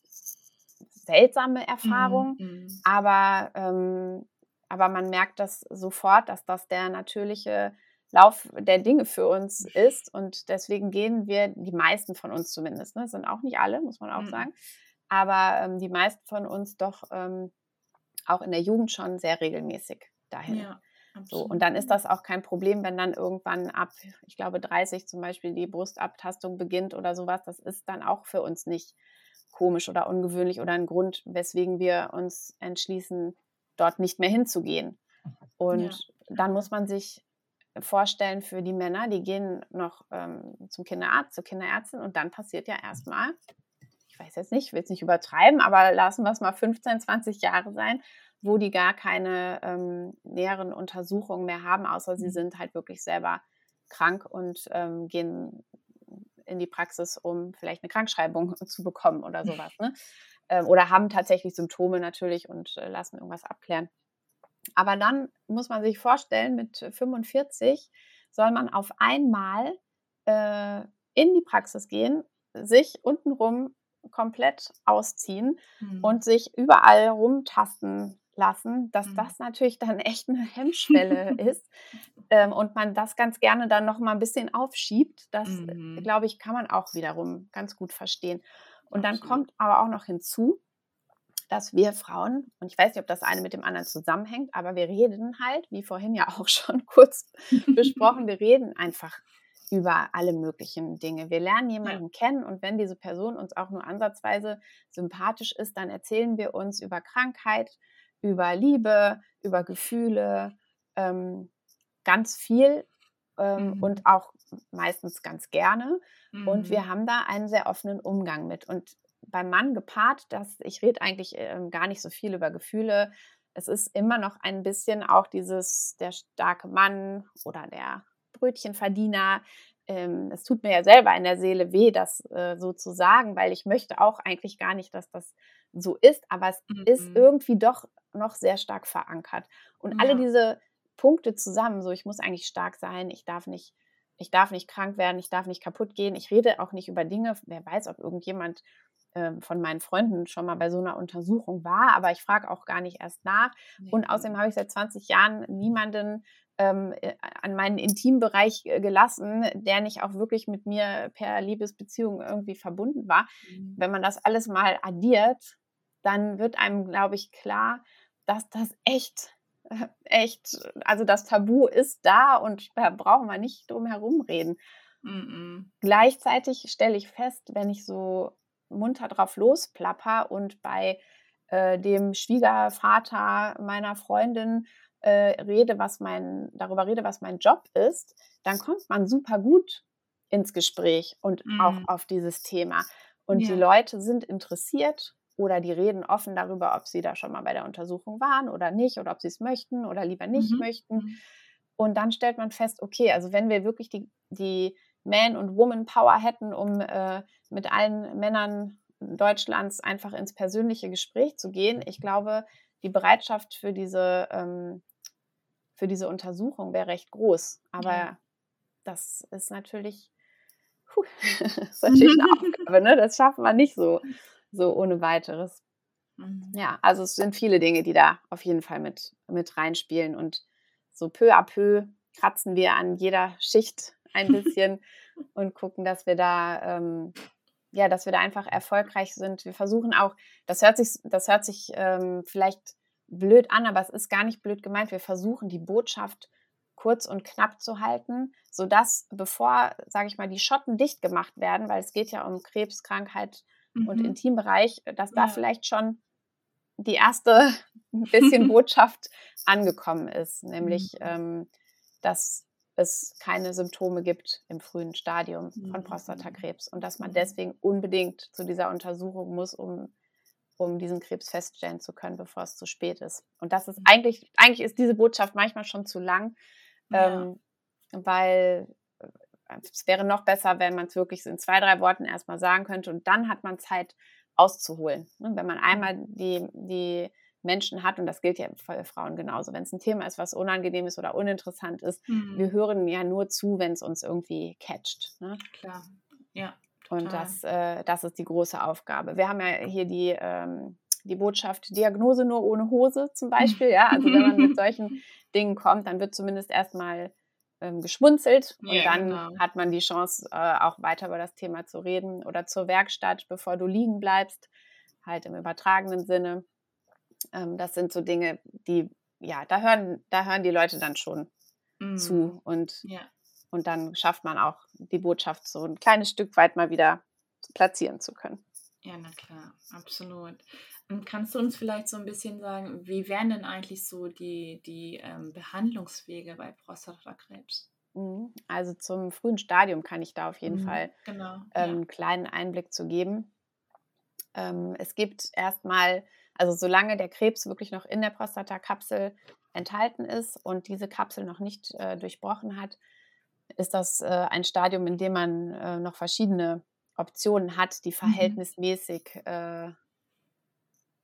seltsame Erfahrung, mhm. aber, ähm, aber man merkt das sofort, dass das der natürliche Lauf der Dinge für uns ist und deswegen gehen wir, die meisten von uns zumindest, ne, sind auch nicht alle, muss man auch mhm. sagen, aber ähm, die meisten von uns doch ähm, auch in der Jugend schon sehr regelmäßig dahin. Ja. So, und dann ist das auch kein Problem, wenn dann irgendwann ab, ich glaube, 30 zum Beispiel die Brustabtastung beginnt oder sowas. Das ist dann auch für uns nicht komisch oder ungewöhnlich oder ein Grund, weswegen wir uns entschließen, dort nicht mehr hinzugehen. Und ja. dann muss man sich vorstellen für die Männer, die gehen noch ähm, zum Kinderarzt, zur Kinderärztin und dann passiert ja erstmal, ich weiß jetzt nicht, ich will es nicht übertreiben, aber lassen wir es mal 15, 20 Jahre sein, wo die gar keine ähm, näheren Untersuchungen mehr haben, außer sie mhm. sind halt wirklich selber krank und ähm, gehen in die Praxis, um vielleicht eine Krankschreibung (laughs) zu bekommen oder sowas. Ne? Ähm, oder haben tatsächlich Symptome natürlich und äh, lassen irgendwas abklären. Aber dann muss man sich vorstellen, mit 45 soll man auf einmal äh, in die Praxis gehen, sich untenrum komplett ausziehen mhm. und sich überall rumtasten lassen, dass mhm. das natürlich dann echt eine Hemmschwelle (laughs) ist ähm, und man das ganz gerne dann noch mal ein bisschen aufschiebt. Das, mhm. glaube ich, kann man auch wiederum ganz gut verstehen. Und dann kommt aber auch noch hinzu, dass wir Frauen, und ich weiß nicht, ob das eine mit dem anderen zusammenhängt, aber wir reden halt, wie vorhin ja (laughs) auch schon kurz (laughs) besprochen, wir reden einfach über alle möglichen Dinge. Wir lernen jemanden ja. kennen und wenn diese Person uns auch nur ansatzweise sympathisch ist, dann erzählen wir uns über Krankheit, über Liebe, über Gefühle, ähm, ganz viel ähm, mhm. und auch meistens ganz gerne. Mhm. Und wir haben da einen sehr offenen Umgang mit. Und beim Mann gepaart, dass ich rede eigentlich ähm, gar nicht so viel über Gefühle. Es ist immer noch ein bisschen auch dieses der starke Mann oder der Brötchenverdiener. Ähm, es tut mir ja selber in der Seele weh, das äh, so zu sagen, weil ich möchte auch eigentlich gar nicht, dass das so ist, aber es mhm. ist irgendwie doch noch sehr stark verankert. Und ja. alle diese Punkte zusammen, so ich muss eigentlich stark sein, ich darf nicht, ich darf nicht krank werden, ich darf nicht kaputt gehen, ich rede auch nicht über Dinge, wer weiß, ob irgendjemand äh, von meinen Freunden schon mal bei so einer Untersuchung war, aber ich frage auch gar nicht erst nach. Nee. Und außerdem habe ich seit 20 Jahren niemanden ähm, äh, an meinen Intimbereich äh, gelassen, der nicht auch wirklich mit mir per Liebesbeziehung irgendwie verbunden war. Mhm. Wenn man das alles mal addiert, dann wird einem, glaube ich, klar, dass das echt, echt, also das Tabu ist da und da brauchen wir nicht drum herum reden. Mm -mm. Gleichzeitig stelle ich fest, wenn ich so munter drauf losplapper und bei äh, dem Schwiegervater meiner Freundin äh, rede, was mein, darüber rede, was mein Job ist, dann kommt man super gut ins Gespräch und mm. auch auf dieses Thema. Und ja. die Leute sind interessiert oder die reden offen darüber, ob sie da schon mal bei der Untersuchung waren oder nicht oder ob sie es möchten oder lieber nicht mhm. möchten. Mhm. Und dann stellt man fest, okay, also wenn wir wirklich die, die Man- und Woman-Power hätten, um äh, mit allen Männern Deutschlands einfach ins persönliche Gespräch zu gehen, ich glaube, die Bereitschaft für diese, ähm, für diese Untersuchung wäre recht groß. Aber ja. das ist natürlich, puh, (laughs) das ist natürlich eine (laughs) Aufgabe, ne? das schaffen wir nicht so so ohne weiteres. Mhm. Ja, also es sind viele Dinge, die da auf jeden Fall mit, mit reinspielen. Und so peu à peu kratzen wir an jeder Schicht ein (laughs) bisschen und gucken, dass wir da, ähm, ja, dass wir da einfach erfolgreich sind. Wir versuchen auch, das hört sich, das hört sich ähm, vielleicht blöd an, aber es ist gar nicht blöd gemeint. Wir versuchen die Botschaft kurz und knapp zu halten, sodass bevor, sage ich mal, die Schotten dicht gemacht werden, weil es geht ja um Krebskrankheit, mhm. und Intimbereich, dass da vielleicht schon die erste (laughs) bisschen (laughs) Botschaft angekommen ist, nämlich, mhm. ähm, dass es keine Symptome gibt im frühen Stadium von mhm. Prostatakrebs und dass man deswegen unbedingt zu dieser Untersuchung muss, um, um diesen Krebs feststellen zu können, bevor es zu spät ist. Und das ist mhm. eigentlich, eigentlich ist diese Botschaft manchmal schon zu lang, ja. ähm, weil es wäre noch besser, wenn man es wirklich in zwei, drei Worten erstmal sagen könnte und dann hat man Zeit auszuholen. Ne? Wenn man einmal die, die Menschen hat, und das gilt ja für Frauen genauso, wenn es ein Thema ist, was unangenehm ist oder uninteressant ist, mhm. wir hören ja nur zu, wenn es uns irgendwie catcht. Ne? Klar, ja. Total. Und das, äh, das ist die große Aufgabe. Wir haben ja hier die, ähm, die Botschaft Diagnose nur ohne Hose zum Beispiel. Ja, also wenn man mit solchen (laughs) Dingen kommt, dann wird zumindest erstmal ähm, geschmunzelt und ja, dann genau. hat man die Chance, äh, auch weiter über das Thema zu reden oder zur Werkstatt, bevor du liegen bleibst, halt im übertragenen Sinne. Ähm, das sind so Dinge, die, ja, da hören, da hören die Leute dann schon mhm. zu und ja. Und dann schafft man auch die Botschaft so ein kleines Stück weit mal wieder platzieren zu können. Ja, na klar, absolut. Und kannst du uns vielleicht so ein bisschen sagen, wie wären denn eigentlich so die, die ähm, Behandlungswege bei Prostatakrebs? Mhm. Also zum frühen Stadium kann ich da auf jeden mhm, Fall genau, ähm, ja. einen kleinen Einblick zu geben. Ähm, es gibt erstmal, also solange der Krebs wirklich noch in der Prostatakapsel enthalten ist und diese Kapsel noch nicht äh, durchbrochen hat, ist das äh, ein Stadium, in dem man äh, noch verschiedene Optionen hat, die mhm. verhältnismäßig äh,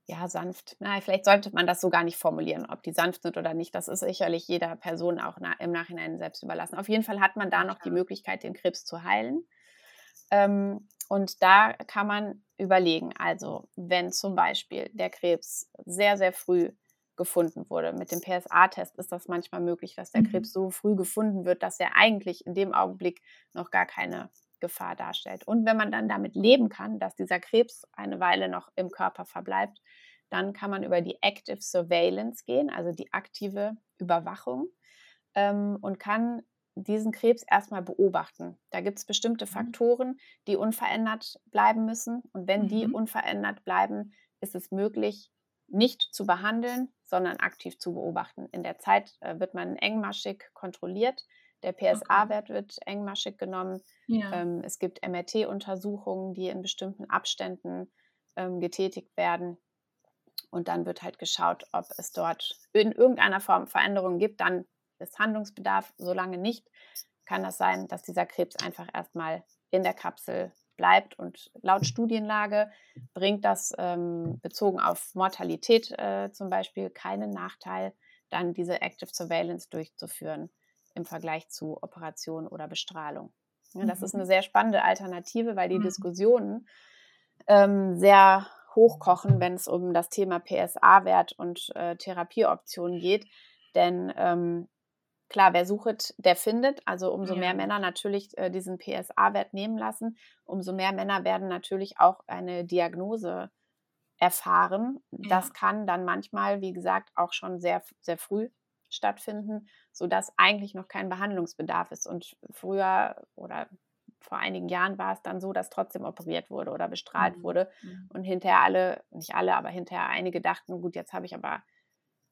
ja, sanft. Na, vielleicht sollte man das so gar nicht formulieren, ob die sanft sind oder nicht. Das ist sicherlich jeder Person auch na, im Nachhinein selbst überlassen. Auf jeden Fall hat man da noch die Möglichkeit, den Krebs zu heilen. Ähm, und da kann man überlegen, also wenn zum Beispiel der Krebs sehr, sehr früh gefunden wurde. Mit dem PSA-Test ist das manchmal möglich, dass der mhm. Krebs so früh gefunden wird, dass er eigentlich in dem Augenblick noch gar keine Gefahr darstellt. Und wenn man dann damit leben kann, dass dieser Krebs eine Weile noch im Körper verbleibt, dann kann man über die Active Surveillance gehen, also die aktive Überwachung, ähm, und kann diesen Krebs erstmal beobachten. Da gibt es bestimmte mhm. Faktoren, die unverändert bleiben müssen. Und wenn die mhm. unverändert bleiben, ist es möglich, nicht zu behandeln, sondern aktiv zu beobachten. In der Zeit äh, wird man engmaschig kontrolliert. Der PSA-Wert wird engmaschig genommen. Ja. Ähm, es gibt MRT-Untersuchungen, die in bestimmten Abständen ähm, getätigt werden. Und dann wird halt geschaut, ob es dort in irgendeiner Form Veränderungen gibt. Dann ist Handlungsbedarf. Solange nicht, kann das sein, dass dieser Krebs einfach erstmal in der Kapsel bleibt. Und laut Studienlage bringt das ähm, bezogen auf Mortalität äh, zum Beispiel keinen Nachteil, dann diese Active Surveillance durchzuführen im Vergleich zu Operation oder Bestrahlung. Ja, das ist mhm. eine sehr spannende Alternative, weil die mhm. Diskussionen ähm, sehr hochkochen, wenn es um das Thema PSA-Wert und äh, Therapieoptionen geht. Denn ähm, klar, wer sucht, der findet. Also umso ja. mehr Männer natürlich äh, diesen PSA-Wert nehmen lassen, umso mehr Männer werden natürlich auch eine Diagnose erfahren. Ja. Das kann dann manchmal, wie gesagt, auch schon sehr, sehr früh stattfinden, sodass eigentlich noch kein Behandlungsbedarf ist. Und früher oder vor einigen Jahren war es dann so, dass trotzdem operiert wurde oder bestrahlt mhm. wurde. Mhm. Und hinterher alle, nicht alle, aber hinterher einige dachten, gut, jetzt habe ich aber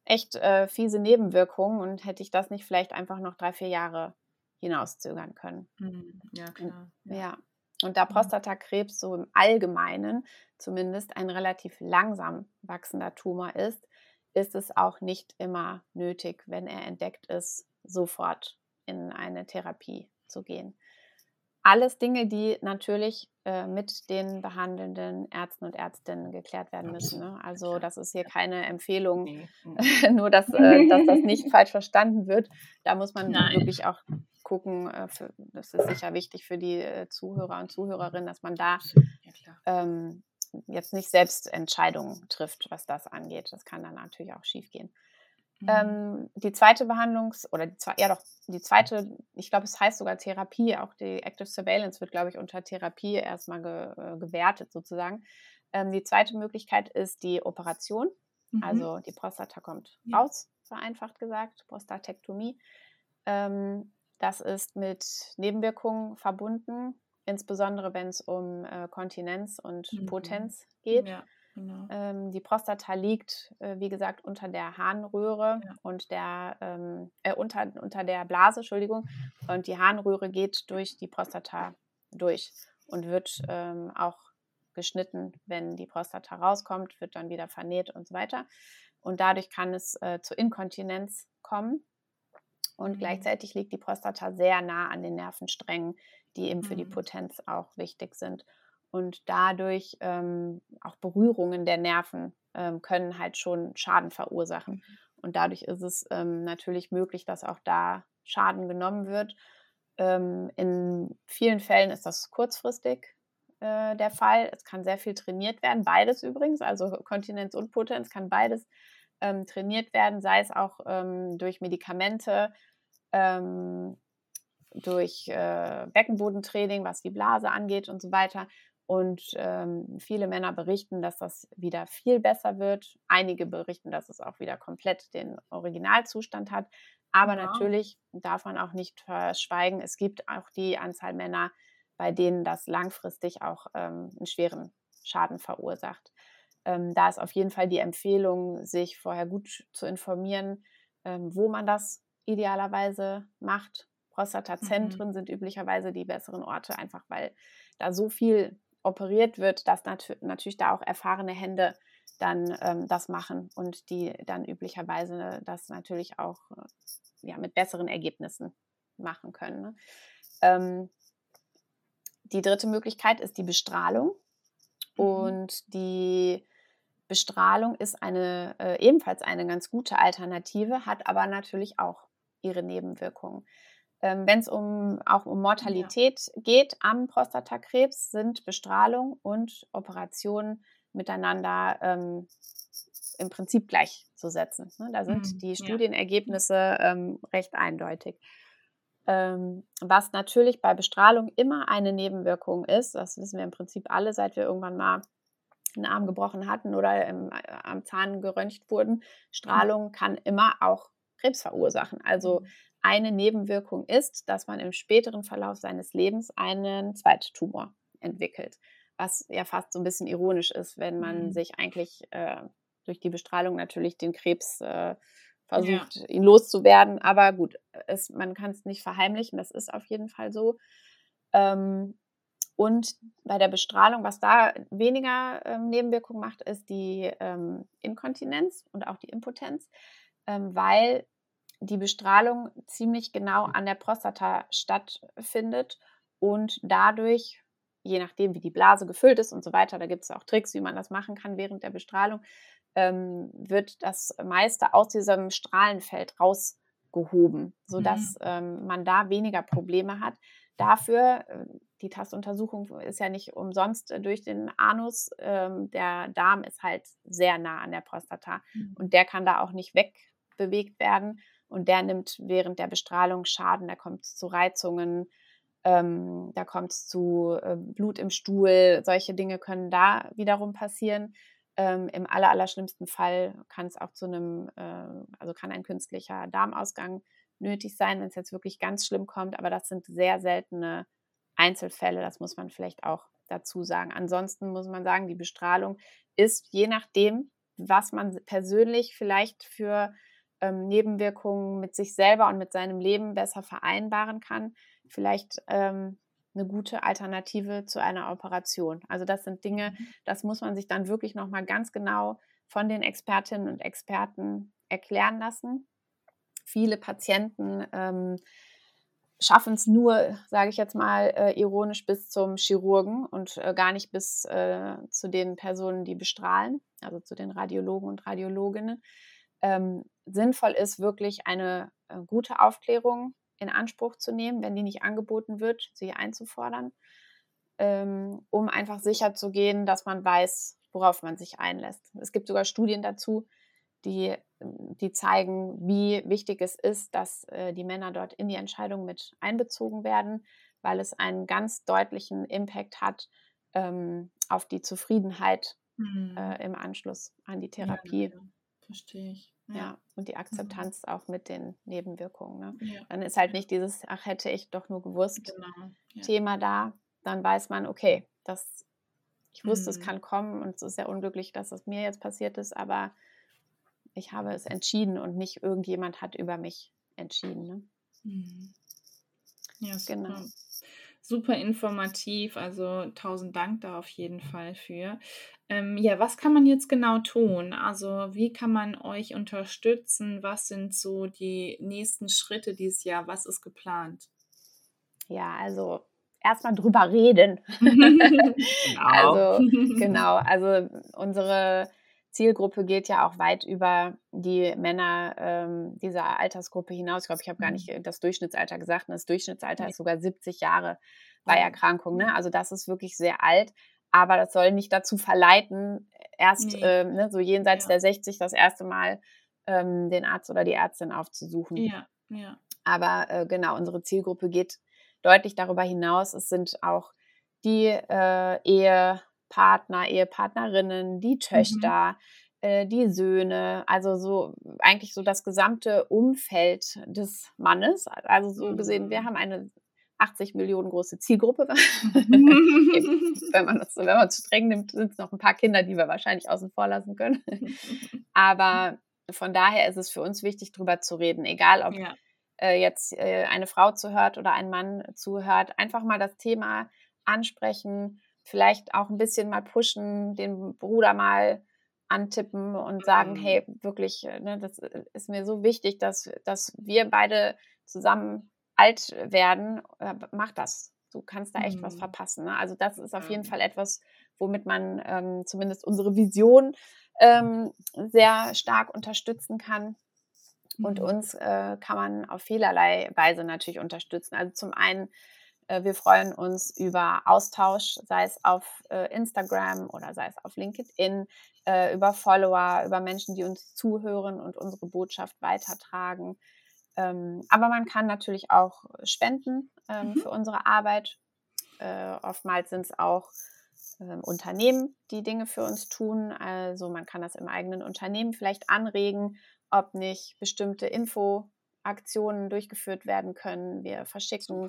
echt äh, fiese Nebenwirkungen und hätte ich das nicht vielleicht einfach noch drei, vier Jahre hinauszögern können. Mhm. Ja, klar. Ja. ja. Und da mhm. Prostatakrebs so im Allgemeinen zumindest ein relativ langsam wachsender Tumor ist, ist es auch nicht immer nötig, wenn er entdeckt ist, sofort in eine Therapie zu gehen. Alles Dinge, die natürlich äh, mit den behandelnden Ärzten und Ärztinnen geklärt werden müssen. Ne? Also das ist hier keine Empfehlung, nee. (laughs) nur dass, äh, dass das nicht (laughs) falsch verstanden wird. Da muss man Nein. wirklich auch gucken, äh, für, das ist sicher wichtig für die äh, Zuhörer und Zuhörerinnen, dass man da ähm, jetzt nicht selbst Entscheidungen trifft, was das angeht. Das kann dann natürlich auch schief gehen. Mhm. Ähm, die zweite Behandlungs- oder die ja doch, die zweite, ich glaube, es heißt sogar Therapie, auch die Active Surveillance wird, glaube ich, unter Therapie erstmal ge, äh, gewertet sozusagen. Ähm, die zweite Möglichkeit ist die Operation. Mhm. Also die Prostata kommt ja. raus, vereinfacht gesagt, Prostatektomie. Ähm, das ist mit Nebenwirkungen verbunden, insbesondere wenn es um äh, Kontinenz und mhm. Potenz geht. Ja. Genau. Ähm, die Prostata liegt, äh, wie gesagt, unter der Harnröhre ja. und der ähm, äh, unter, unter der Blase, Entschuldigung. Und die Harnröhre geht durch die Prostata durch und wird ähm, auch geschnitten, wenn die Prostata rauskommt, wird dann wieder vernäht und so weiter. Und dadurch kann es äh, zur Inkontinenz kommen. Und mhm. gleichzeitig liegt die Prostata sehr nah an den Nervensträngen, die eben für die mhm. Potenz auch wichtig sind. Und dadurch ähm, auch Berührungen der Nerven ähm, können halt schon Schaden verursachen. Mhm. Und dadurch ist es ähm, natürlich möglich, dass auch da Schaden genommen wird. Ähm, in vielen Fällen ist das kurzfristig äh, der Fall. Es kann sehr viel trainiert werden, beides übrigens, also Kontinenz und Potenz kann beides ähm, trainiert werden, sei es auch ähm, durch Medikamente, ähm, durch äh, Beckenbodentraining, was die Blase angeht und so weiter. Und ähm, viele Männer berichten, dass das wieder viel besser wird. Einige berichten, dass es auch wieder komplett den Originalzustand hat. Aber wow. natürlich darf man auch nicht verschweigen, es gibt auch die Anzahl Männer, bei denen das langfristig auch ähm, einen schweren Schaden verursacht. Ähm, da ist auf jeden Fall die Empfehlung, sich vorher gut zu informieren, ähm, wo man das idealerweise macht. Prostatazentren mhm. sind üblicherweise die besseren Orte, einfach weil da so viel operiert wird, dass nat natürlich da auch erfahrene Hände dann ähm, das machen und die dann üblicherweise das natürlich auch äh, ja, mit besseren Ergebnissen machen können. Ne? Ähm, die dritte Möglichkeit ist die Bestrahlung. Mhm. Und die Bestrahlung ist eine, äh, ebenfalls eine ganz gute Alternative, hat aber natürlich auch ihre Nebenwirkungen. Ähm, Wenn es um, auch um Mortalität ja. geht am Prostatakrebs, sind Bestrahlung und Operationen miteinander ähm, im Prinzip gleichzusetzen. Ne? Da sind mhm, die Studienergebnisse ja. ähm, recht eindeutig. Ähm, was natürlich bei Bestrahlung immer eine Nebenwirkung ist, das wissen wir im Prinzip alle, seit wir irgendwann mal einen Arm gebrochen hatten oder im, äh, am Zahn geröntgt wurden. Strahlung mhm. kann immer auch Krebs verursachen. Also mhm. eine Nebenwirkung ist, dass man im späteren Verlauf seines Lebens einen Zweittumor entwickelt, was ja fast so ein bisschen ironisch ist, wenn man mhm. sich eigentlich äh, durch die Bestrahlung natürlich den Krebs äh, versucht, ja. ihn loszuwerden. Aber gut, es, man kann es nicht verheimlichen, das ist auf jeden Fall so. Ähm, und bei der Bestrahlung, was da weniger ähm, Nebenwirkung macht, ist die ähm, Inkontinenz und auch die Impotenz, ähm, weil die Bestrahlung ziemlich genau an der Prostata stattfindet und dadurch, je nachdem, wie die Blase gefüllt ist und so weiter, da gibt es auch Tricks, wie man das machen kann während der Bestrahlung, ähm, wird das meiste aus diesem Strahlenfeld rausgehoben, sodass mhm. ähm, man da weniger Probleme hat. Dafür, äh, die Tastuntersuchung ist ja nicht umsonst äh, durch den Anus. Ähm, der Darm ist halt sehr nah an der Prostata mhm. und der kann da auch nicht wegbewegt werden und der nimmt während der Bestrahlung Schaden. Da kommt es zu Reizungen, ähm, da kommt es zu äh, Blut im Stuhl. Solche Dinge können da wiederum passieren. Ähm, Im aller, allerschlimmsten Fall kann es auch zu einem, äh, also kann ein künstlicher Darmausgang nötig sein, wenn es jetzt wirklich ganz schlimm kommt. Aber das sind sehr seltene Einzelfälle, das muss man vielleicht auch dazu sagen. Ansonsten muss man sagen, die Bestrahlung ist je nachdem, was man persönlich vielleicht für ähm, Nebenwirkungen mit sich selber und mit seinem Leben besser vereinbaren kann, vielleicht ähm, eine gute Alternative zu einer Operation. Also das sind Dinge, mhm. das muss man sich dann wirklich nochmal ganz genau von den Expertinnen und Experten erklären lassen. Viele Patienten ähm, schaffen es nur, sage ich jetzt mal äh, ironisch, bis zum Chirurgen und äh, gar nicht bis äh, zu den Personen, die bestrahlen, also zu den Radiologen und Radiologinnen. Ähm, sinnvoll ist wirklich eine äh, gute Aufklärung in Anspruch zu nehmen, wenn die nicht angeboten wird, sie einzufordern, ähm, um einfach sicher zu gehen, dass man weiß, worauf man sich einlässt. Es gibt sogar Studien dazu, die, die zeigen, wie wichtig es ist, dass äh, die Männer dort in die Entscheidung mit einbezogen werden, weil es einen ganz deutlichen Impact hat ähm, auf die Zufriedenheit mhm. äh, im Anschluss an die Therapie. Ja, verstehe ich. Ja. ja. und die mhm. Akzeptanz mhm. auch mit den Nebenwirkungen. Ne? Ja. Dann ist halt nicht dieses, ach, hätte ich doch nur gewusst, genau. ja. Thema da. Dann weiß man, okay, das, ich wusste, mhm. es kann kommen und es ist sehr unglücklich, dass es mir jetzt passiert ist, aber ich habe es entschieden und nicht irgendjemand hat über mich entschieden. Ne? Mhm. Ja, genau. super informativ. Also tausend Dank da auf jeden Fall für. Ähm, ja, was kann man jetzt genau tun? Also wie kann man euch unterstützen? Was sind so die nächsten Schritte dieses Jahr? Was ist geplant? Ja, also erstmal drüber reden. (laughs) genau. (laughs) Also genau, (laughs) also unsere Zielgruppe geht ja auch weit über die Männer ähm, dieser Altersgruppe hinaus. Ich glaube, ich habe gar nicht mhm. das Durchschnittsalter gesagt. Das Durchschnittsalter ist sogar 70 Jahre bei Erkrankung. Ne? Also das ist wirklich sehr alt. Aber das soll nicht dazu verleiten, erst nee. ähm, ne, so jenseits ja. der 60 das erste Mal ähm, den Arzt oder die Ärztin aufzusuchen. Ja, ja. Aber äh, genau, unsere Zielgruppe geht deutlich darüber hinaus. Es sind auch die äh, Ehepartner, Ehepartnerinnen, die mhm. Töchter, mhm. äh, die Söhne, also so eigentlich so das gesamte Umfeld des Mannes. Also so gesehen, wir mhm. haben eine 80 Millionen große Zielgruppe. (laughs) (laughs) wenn, man das, wenn man es streng nimmt, sind es noch ein paar Kinder, die wir wahrscheinlich außen vor lassen können. (laughs) Aber von daher ist es für uns wichtig, darüber zu reden, egal ob ja äh, jetzt äh, eine Frau zuhört oder ein Mann zuhört, einfach mal das Thema ansprechen, vielleicht auch ein bisschen mal pushen, den Bruder mal antippen und sagen, mhm. hey, wirklich, äh, ne, das äh, ist mir so wichtig, dass, dass wir beide zusammen alt werden. Äh, mach das. Du kannst da echt mhm. was verpassen. Ne? Also das ist auf jeden Fall etwas, womit man ähm, zumindest unsere Vision ähm, sehr stark unterstützen kann. Und mhm. uns äh, kann man auf vielerlei Weise natürlich unterstützen. Also zum einen, wir freuen uns über Austausch, sei es auf äh, Instagram oder sei es auf LinkedIn, äh, über Follower, über Menschen, die uns zuhören und unsere Botschaft weitertragen. Ähm, aber man kann natürlich auch spenden ähm, mhm. für unsere Arbeit. Äh, oftmals sind es auch ähm, Unternehmen, die Dinge für uns tun. Also man kann das im eigenen Unternehmen vielleicht anregen ob nicht bestimmte Infoaktionen durchgeführt werden können. Wir verschicken.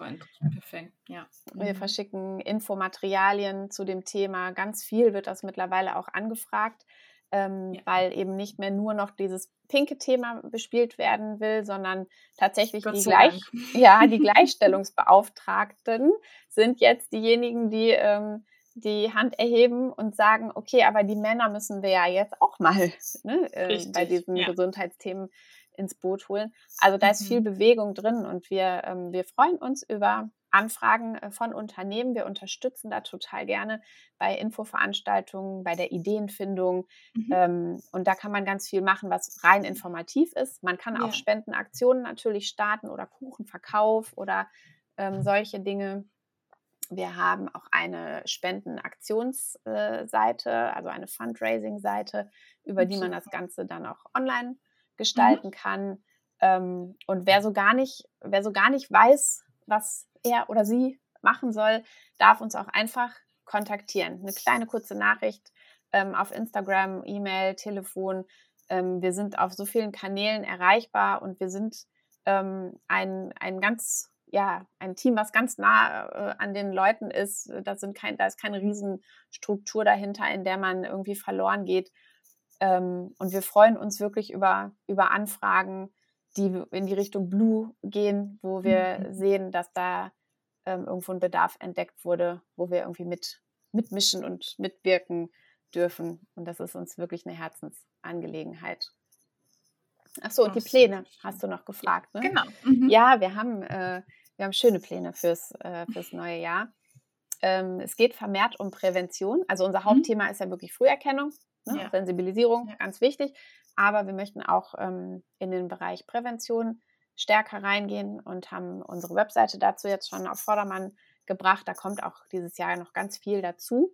Ja. wir mhm. verschicken Infomaterialien zu dem Thema. Ganz viel wird das mittlerweile auch angefragt, ähm, ja. weil eben nicht mehr nur noch dieses pinke Thema bespielt werden will, sondern tatsächlich die, Gleich (laughs) ja, die (laughs) Gleichstellungsbeauftragten sind jetzt diejenigen, die ähm, die Hand erheben und sagen, okay, aber die Männer müssen wir ja jetzt auch mal ne, äh, bei diesen ja. Gesundheitsthemen ins Boot holen. Also da ist mhm. viel Bewegung drin und wir, ähm, wir freuen uns über Anfragen äh, von Unternehmen. Wir unterstützen da total gerne bei Infoveranstaltungen, bei der Ideenfindung. Mhm. Ähm, und da kann man ganz viel machen, was rein informativ ist. Man kann auch Spendenaktionen natürlich starten oder Kuchenverkauf oder ähm, solche Dinge. Wir haben auch eine Spendenaktionsseite, also eine Fundraising-Seite, über die man das Ganze dann auch online mhm. Gestalten mhm. kann. Ähm, und wer so gar nicht, wer so gar nicht weiß, was er oder sie machen soll, darf uns auch einfach kontaktieren. Eine kleine kurze Nachricht ähm, auf Instagram, E-Mail, Telefon. Ähm, wir sind auf so vielen Kanälen erreichbar und wir sind ein, ein ganz ja, ein Team, was ganz nah äh, an den Leuten ist. Da, sind kein, da ist keine Riesenstruktur dahinter, in der man irgendwie verloren geht. Ähm, und wir freuen uns wirklich über, über Anfragen, die in die Richtung Blue gehen, wo wir mhm. sehen, dass da ähm, irgendwo ein Bedarf entdeckt wurde, wo wir irgendwie mit, mitmischen und mitwirken dürfen. Und das ist uns wirklich eine Herzensangelegenheit. Ach so, und die Pläne hast du noch gefragt, ne? Genau. Mhm. Ja, wir haben äh, wir haben schöne Pläne fürs, äh, fürs neue Jahr. Ähm, es geht vermehrt um Prävention. Also unser mhm. Hauptthema mhm. ist ja wirklich Früherkennung, ne? ja. Sensibilisierung, ja. ganz wichtig. Aber wir möchten auch ähm, in den Bereich Prävention stärker reingehen und haben unsere Webseite dazu jetzt schon auf Vordermann gebracht. Da kommt auch dieses Jahr noch ganz viel dazu.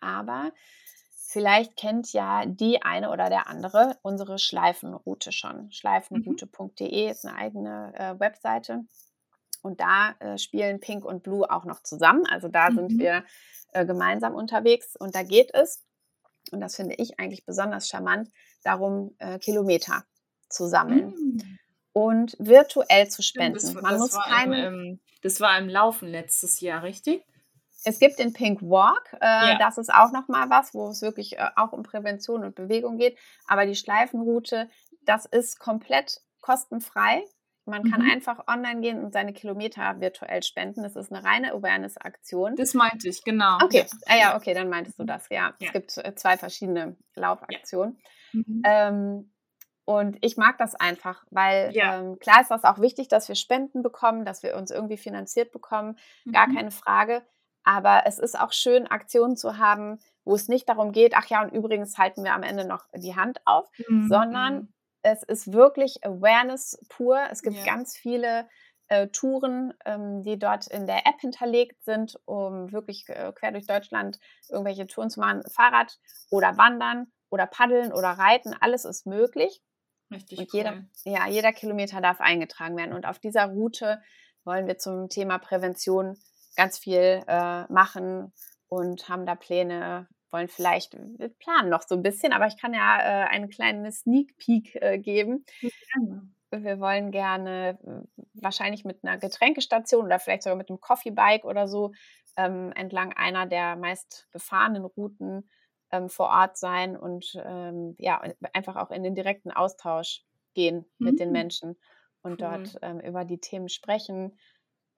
Aber vielleicht kennt ja die eine oder der andere unsere Schleifenroute schon. Mhm. Schleifenroute.de ist eine eigene äh, Webseite. Und da äh, spielen Pink und Blue auch noch zusammen. Also da mhm. sind wir äh, gemeinsam unterwegs und da geht es, und das finde ich eigentlich besonders charmant, darum, äh, Kilometer zu sammeln. Mhm. Und virtuell zu spenden. Das, Man das muss keine. Im, das war im Laufen letztes Jahr, richtig? Es gibt den Pink Walk, äh, ja. das ist auch nochmal was, wo es wirklich äh, auch um Prävention und Bewegung geht. Aber die Schleifenroute, das ist komplett kostenfrei Man kann mhm. einfach online gehen und seine Kilometer virtuell spenden. Das ist eine reine Awareness-Aktion. Das meinte ich, genau. Okay, ja. Ah, ja, okay, dann meintest du das, ja. ja. Es gibt äh, zwei verschiedene Laufaktionen. Ja. Mhm. Ähm, und ich mag das einfach, weil ähm, klar ist das auch wichtig, dass wir Spenden bekommen, dass wir uns irgendwie finanziert bekommen, mhm. gar keine Frage. Aber es ist auch schön, Aktionen zu haben, wo es nicht darum geht, ach ja, und übrigens halten wir am Ende noch die Hand auf, mhm. sondern es ist wirklich Awareness pur. Es gibt ja. ganz viele äh, Touren, ähm, die dort in der App hinterlegt sind, um wirklich äh, quer durch Deutschland irgendwelche Touren zu machen. Fahrrad oder Wandern oder Paddeln oder Reiten, alles ist möglich. Richtig. Und jeder, ja, jeder Kilometer darf eingetragen werden. Und auf dieser Route wollen wir zum Thema Prävention ganz viel äh, machen und haben da Pläne, wollen vielleicht, wir planen noch so ein bisschen, aber ich kann ja äh, einen kleinen Sneak Peek äh, geben. Ja. Wir wollen gerne äh, wahrscheinlich mit einer Getränkestation oder vielleicht sogar mit einem Coffee Bike oder so ähm, entlang einer der meist befahrenen Routen ähm, vor Ort sein und ähm, ja, einfach auch in den direkten Austausch gehen mhm. mit den mhm. Menschen und cool. dort ähm, über die Themen sprechen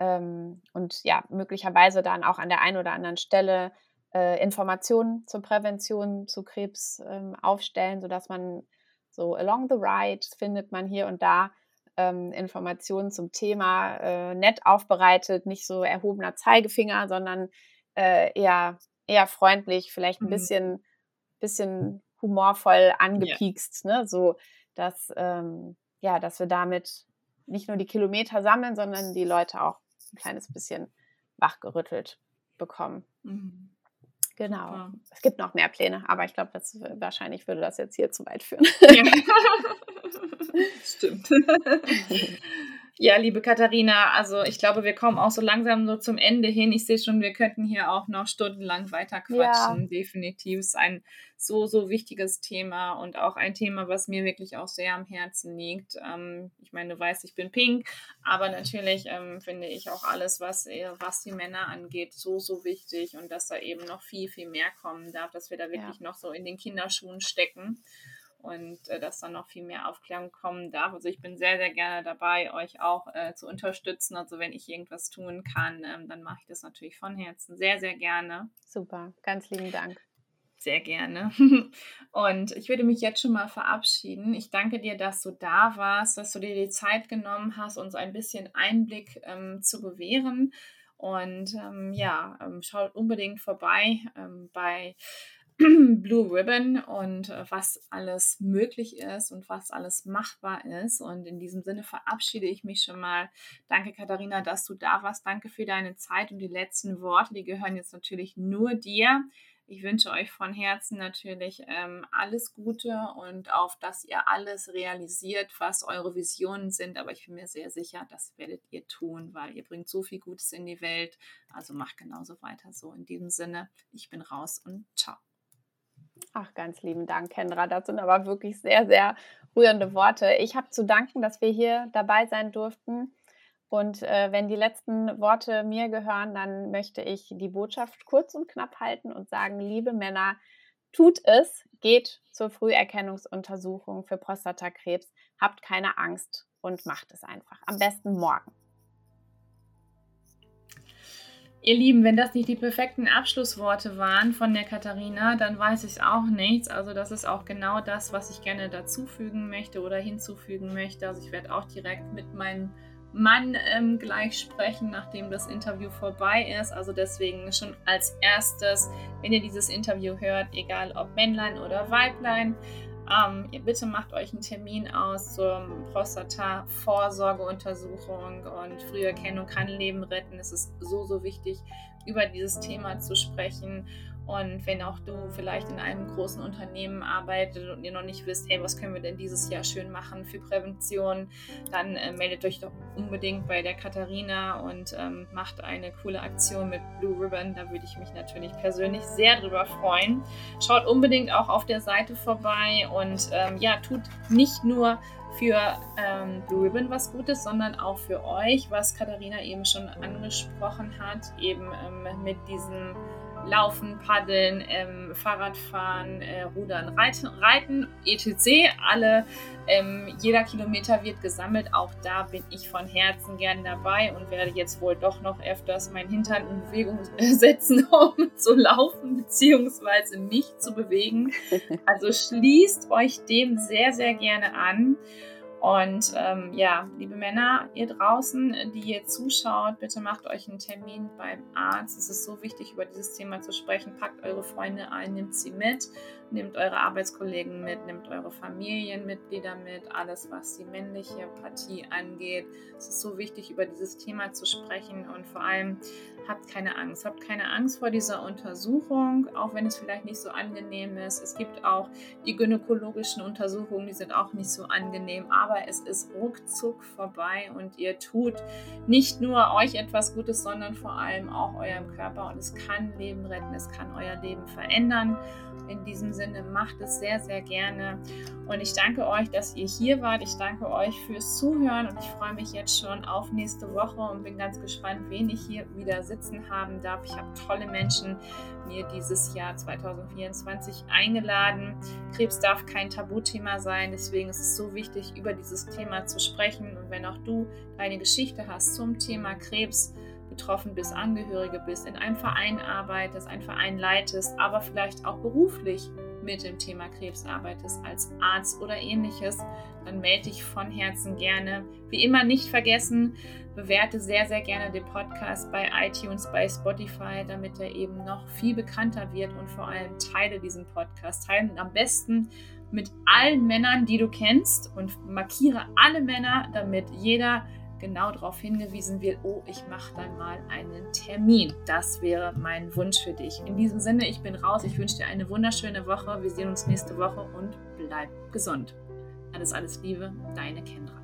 ähm, und ja, möglicherweise dann auch an der einen oder anderen Stelle äh, Informationen zur Prävention zu Krebs ähm, aufstellen, sodass man so along the ride findet man hier und da ähm, Informationen zum Thema äh, nett aufbereitet, nicht so erhobener Zeigefinger, sondern äh, eher eher freundlich, vielleicht ein mhm. bisschen, bisschen humorvoll angepiekst, ja. ne? So, dass, ähm, ja, dass wir damit nicht nur die Kilometer sammeln, sondern die Leute auch ein kleines bisschen wachgerüttelt bekommen. Mhm. Genau. Super. Es gibt noch mehr Pläne, aber ich glaube, das wahrscheinlich würde das jetzt hier zu weit führen. Ja. (laughs) Stimmt. (laughs) Ja, liebe Katharina, also ich glaube, wir kommen auch so langsam so zum Ende hin. Ich sehe schon, wir könnten hier auch noch stundenlang weiter quatschen. Ja. Definitiv ist ein so, so wichtiges Thema und auch ein Thema, was mir wirklich auch sehr am Herzen liegt. Ähm, ich meine, du weißt, ich bin pink, aber natürlich ähm, finde ich auch alles, was, äh, was die Männer angeht, so, so wichtig und dass da eben noch viel, viel mehr kommen darf, dass wir da wirklich ja. noch so in den Kinderschuhen stecken und äh, dass dann noch viel mehr Aufklärung kommen darf. Also ich bin sehr, sehr gerne dabei, euch auch äh, zu unterstützen. Also wenn ich irgendwas tun kann, ähm, dann mache ich das natürlich von Herzen sehr, sehr gerne. Super, ganz lieben Dank. Sehr gerne. (laughs) Und ich würde mich jetzt schon mal verabschieden. Ich danke dir, dass du da warst, dass du dir die Zeit genommen hast, uns ein bisschen Einblick ähm, zu gewähren. Und ähm, ja, ähm, schaut unbedingt vorbei ähm, bei (clears throat) Blue Ribbon und äh, was alles möglich ist und was alles machbar ist. Und in diesem Sinne verabschiede ich mich schon mal. Danke, Katharina, dass du da warst. Danke für deine Zeit und die letzten Worte. Die gehören jetzt natürlich nur dir. Ich wünsche euch von Herzen natürlich ähm, alles Gute und auf, dass ihr alles realisiert, was eure Visionen sind. Aber ich bin mir sehr sicher, das werdet ihr tun, weil ihr bringt so viel Gutes in die Welt. Also macht genauso weiter so. In diesem Sinne, ich bin raus und ciao. Ach, ganz lieben Dank, Kendra. Das sind aber wirklich sehr, sehr rührende Worte. Ich habe zu danken, dass wir hier dabei sein durften. Und äh, wenn die letzten Worte mir gehören, dann möchte ich die Botschaft kurz und knapp halten und sagen, liebe Männer, tut es, geht zur Früherkennungsuntersuchung für Prostatakrebs, habt keine Angst und macht es einfach. Am besten morgen. Ihr Lieben, wenn das nicht die perfekten Abschlussworte waren von der Katharina, dann weiß ich auch nichts. Also das ist auch genau das, was ich gerne dazufügen möchte oder hinzufügen möchte. Also ich werde auch direkt mit meinem Mann ähm, gleich sprechen, nachdem das Interview vorbei ist. Also deswegen schon als erstes, wenn ihr dieses Interview hört, egal ob Männlein oder Weiblein, ähm, bitte macht euch einen Termin aus zur Prostata-Vorsorgeuntersuchung und Früherkennung kann Leben retten. Es ist so, so wichtig, über dieses Thema zu sprechen. Und wenn auch du vielleicht in einem großen Unternehmen arbeitest und ihr noch nicht wisst, hey, was können wir denn dieses Jahr schön machen für Prävention, dann äh, meldet euch doch unbedingt bei der Katharina und ähm, macht eine coole Aktion mit Blue Ribbon. Da würde ich mich natürlich persönlich sehr drüber freuen. Schaut unbedingt auch auf der Seite vorbei und ähm, ja, tut nicht nur für ähm, Blue Ribbon was Gutes, sondern auch für euch, was Katharina eben schon angesprochen hat, eben ähm, mit diesem Laufen, Paddeln, ähm, Fahrradfahren, äh, Rudern, Reiten, Reiten, etc. Alle, ähm, jeder Kilometer wird gesammelt. Auch da bin ich von Herzen gern dabei und werde jetzt wohl doch noch öfters meinen Hintern in Bewegung (laughs) setzen, um (laughs) zu laufen bzw. mich zu bewegen. Also schließt euch dem sehr, sehr gerne an. Und ähm, ja, liebe Männer, ihr draußen, die ihr zuschaut, bitte macht euch einen Termin beim Arzt. Es ist so wichtig, über dieses Thema zu sprechen. Packt eure Freunde ein, nehmt sie mit, nehmt eure Arbeitskollegen mit, nehmt eure Familienmitglieder mit, alles, was die männliche Partie angeht. Es ist so wichtig, über dieses Thema zu sprechen und vor allem habt keine Angst. Habt keine Angst vor dieser Untersuchung, auch wenn es vielleicht nicht so angenehm ist. Es gibt auch die gynäkologischen Untersuchungen, die sind auch nicht so angenehm, aber es ist ruckzuck vorbei und ihr tut nicht nur euch etwas Gutes, sondern vor allem auch eurem Körper und es kann Leben retten, es kann euer Leben verändern. In diesem Sinne macht es sehr, sehr gerne und ich danke euch, dass ihr hier wart. Ich danke euch fürs Zuhören und ich freue mich jetzt schon auf nächste Woche und bin ganz gespannt, wen ich hier wieder sitzen haben darf. Ich habe tolle Menschen mir dieses Jahr 2024 eingeladen. Krebs darf kein Tabuthema sein, deswegen ist es so wichtig, über dieses Thema zu sprechen. Und wenn auch du deine Geschichte hast zum Thema Krebs, betroffen bist, Angehörige bist, in einem Verein arbeitest, einen Verein leitest, aber vielleicht auch beruflich mit dem Thema Krebs arbeitest, als Arzt oder ähnliches, dann melde dich von Herzen gerne. Wie immer nicht vergessen, bewerte sehr, sehr gerne den Podcast bei iTunes, bei Spotify, damit er eben noch viel bekannter wird und vor allem teile diesen Podcast. Teile am besten mit allen Männern, die du kennst und markiere alle Männer, damit jeder genau darauf hingewiesen wird, oh, ich mache dann mal einen Termin. Das wäre mein Wunsch für dich. In diesem Sinne, ich bin raus. Ich wünsche dir eine wunderschöne Woche. Wir sehen uns nächste Woche und bleib gesund. Alles, alles Liebe, deine Kendra.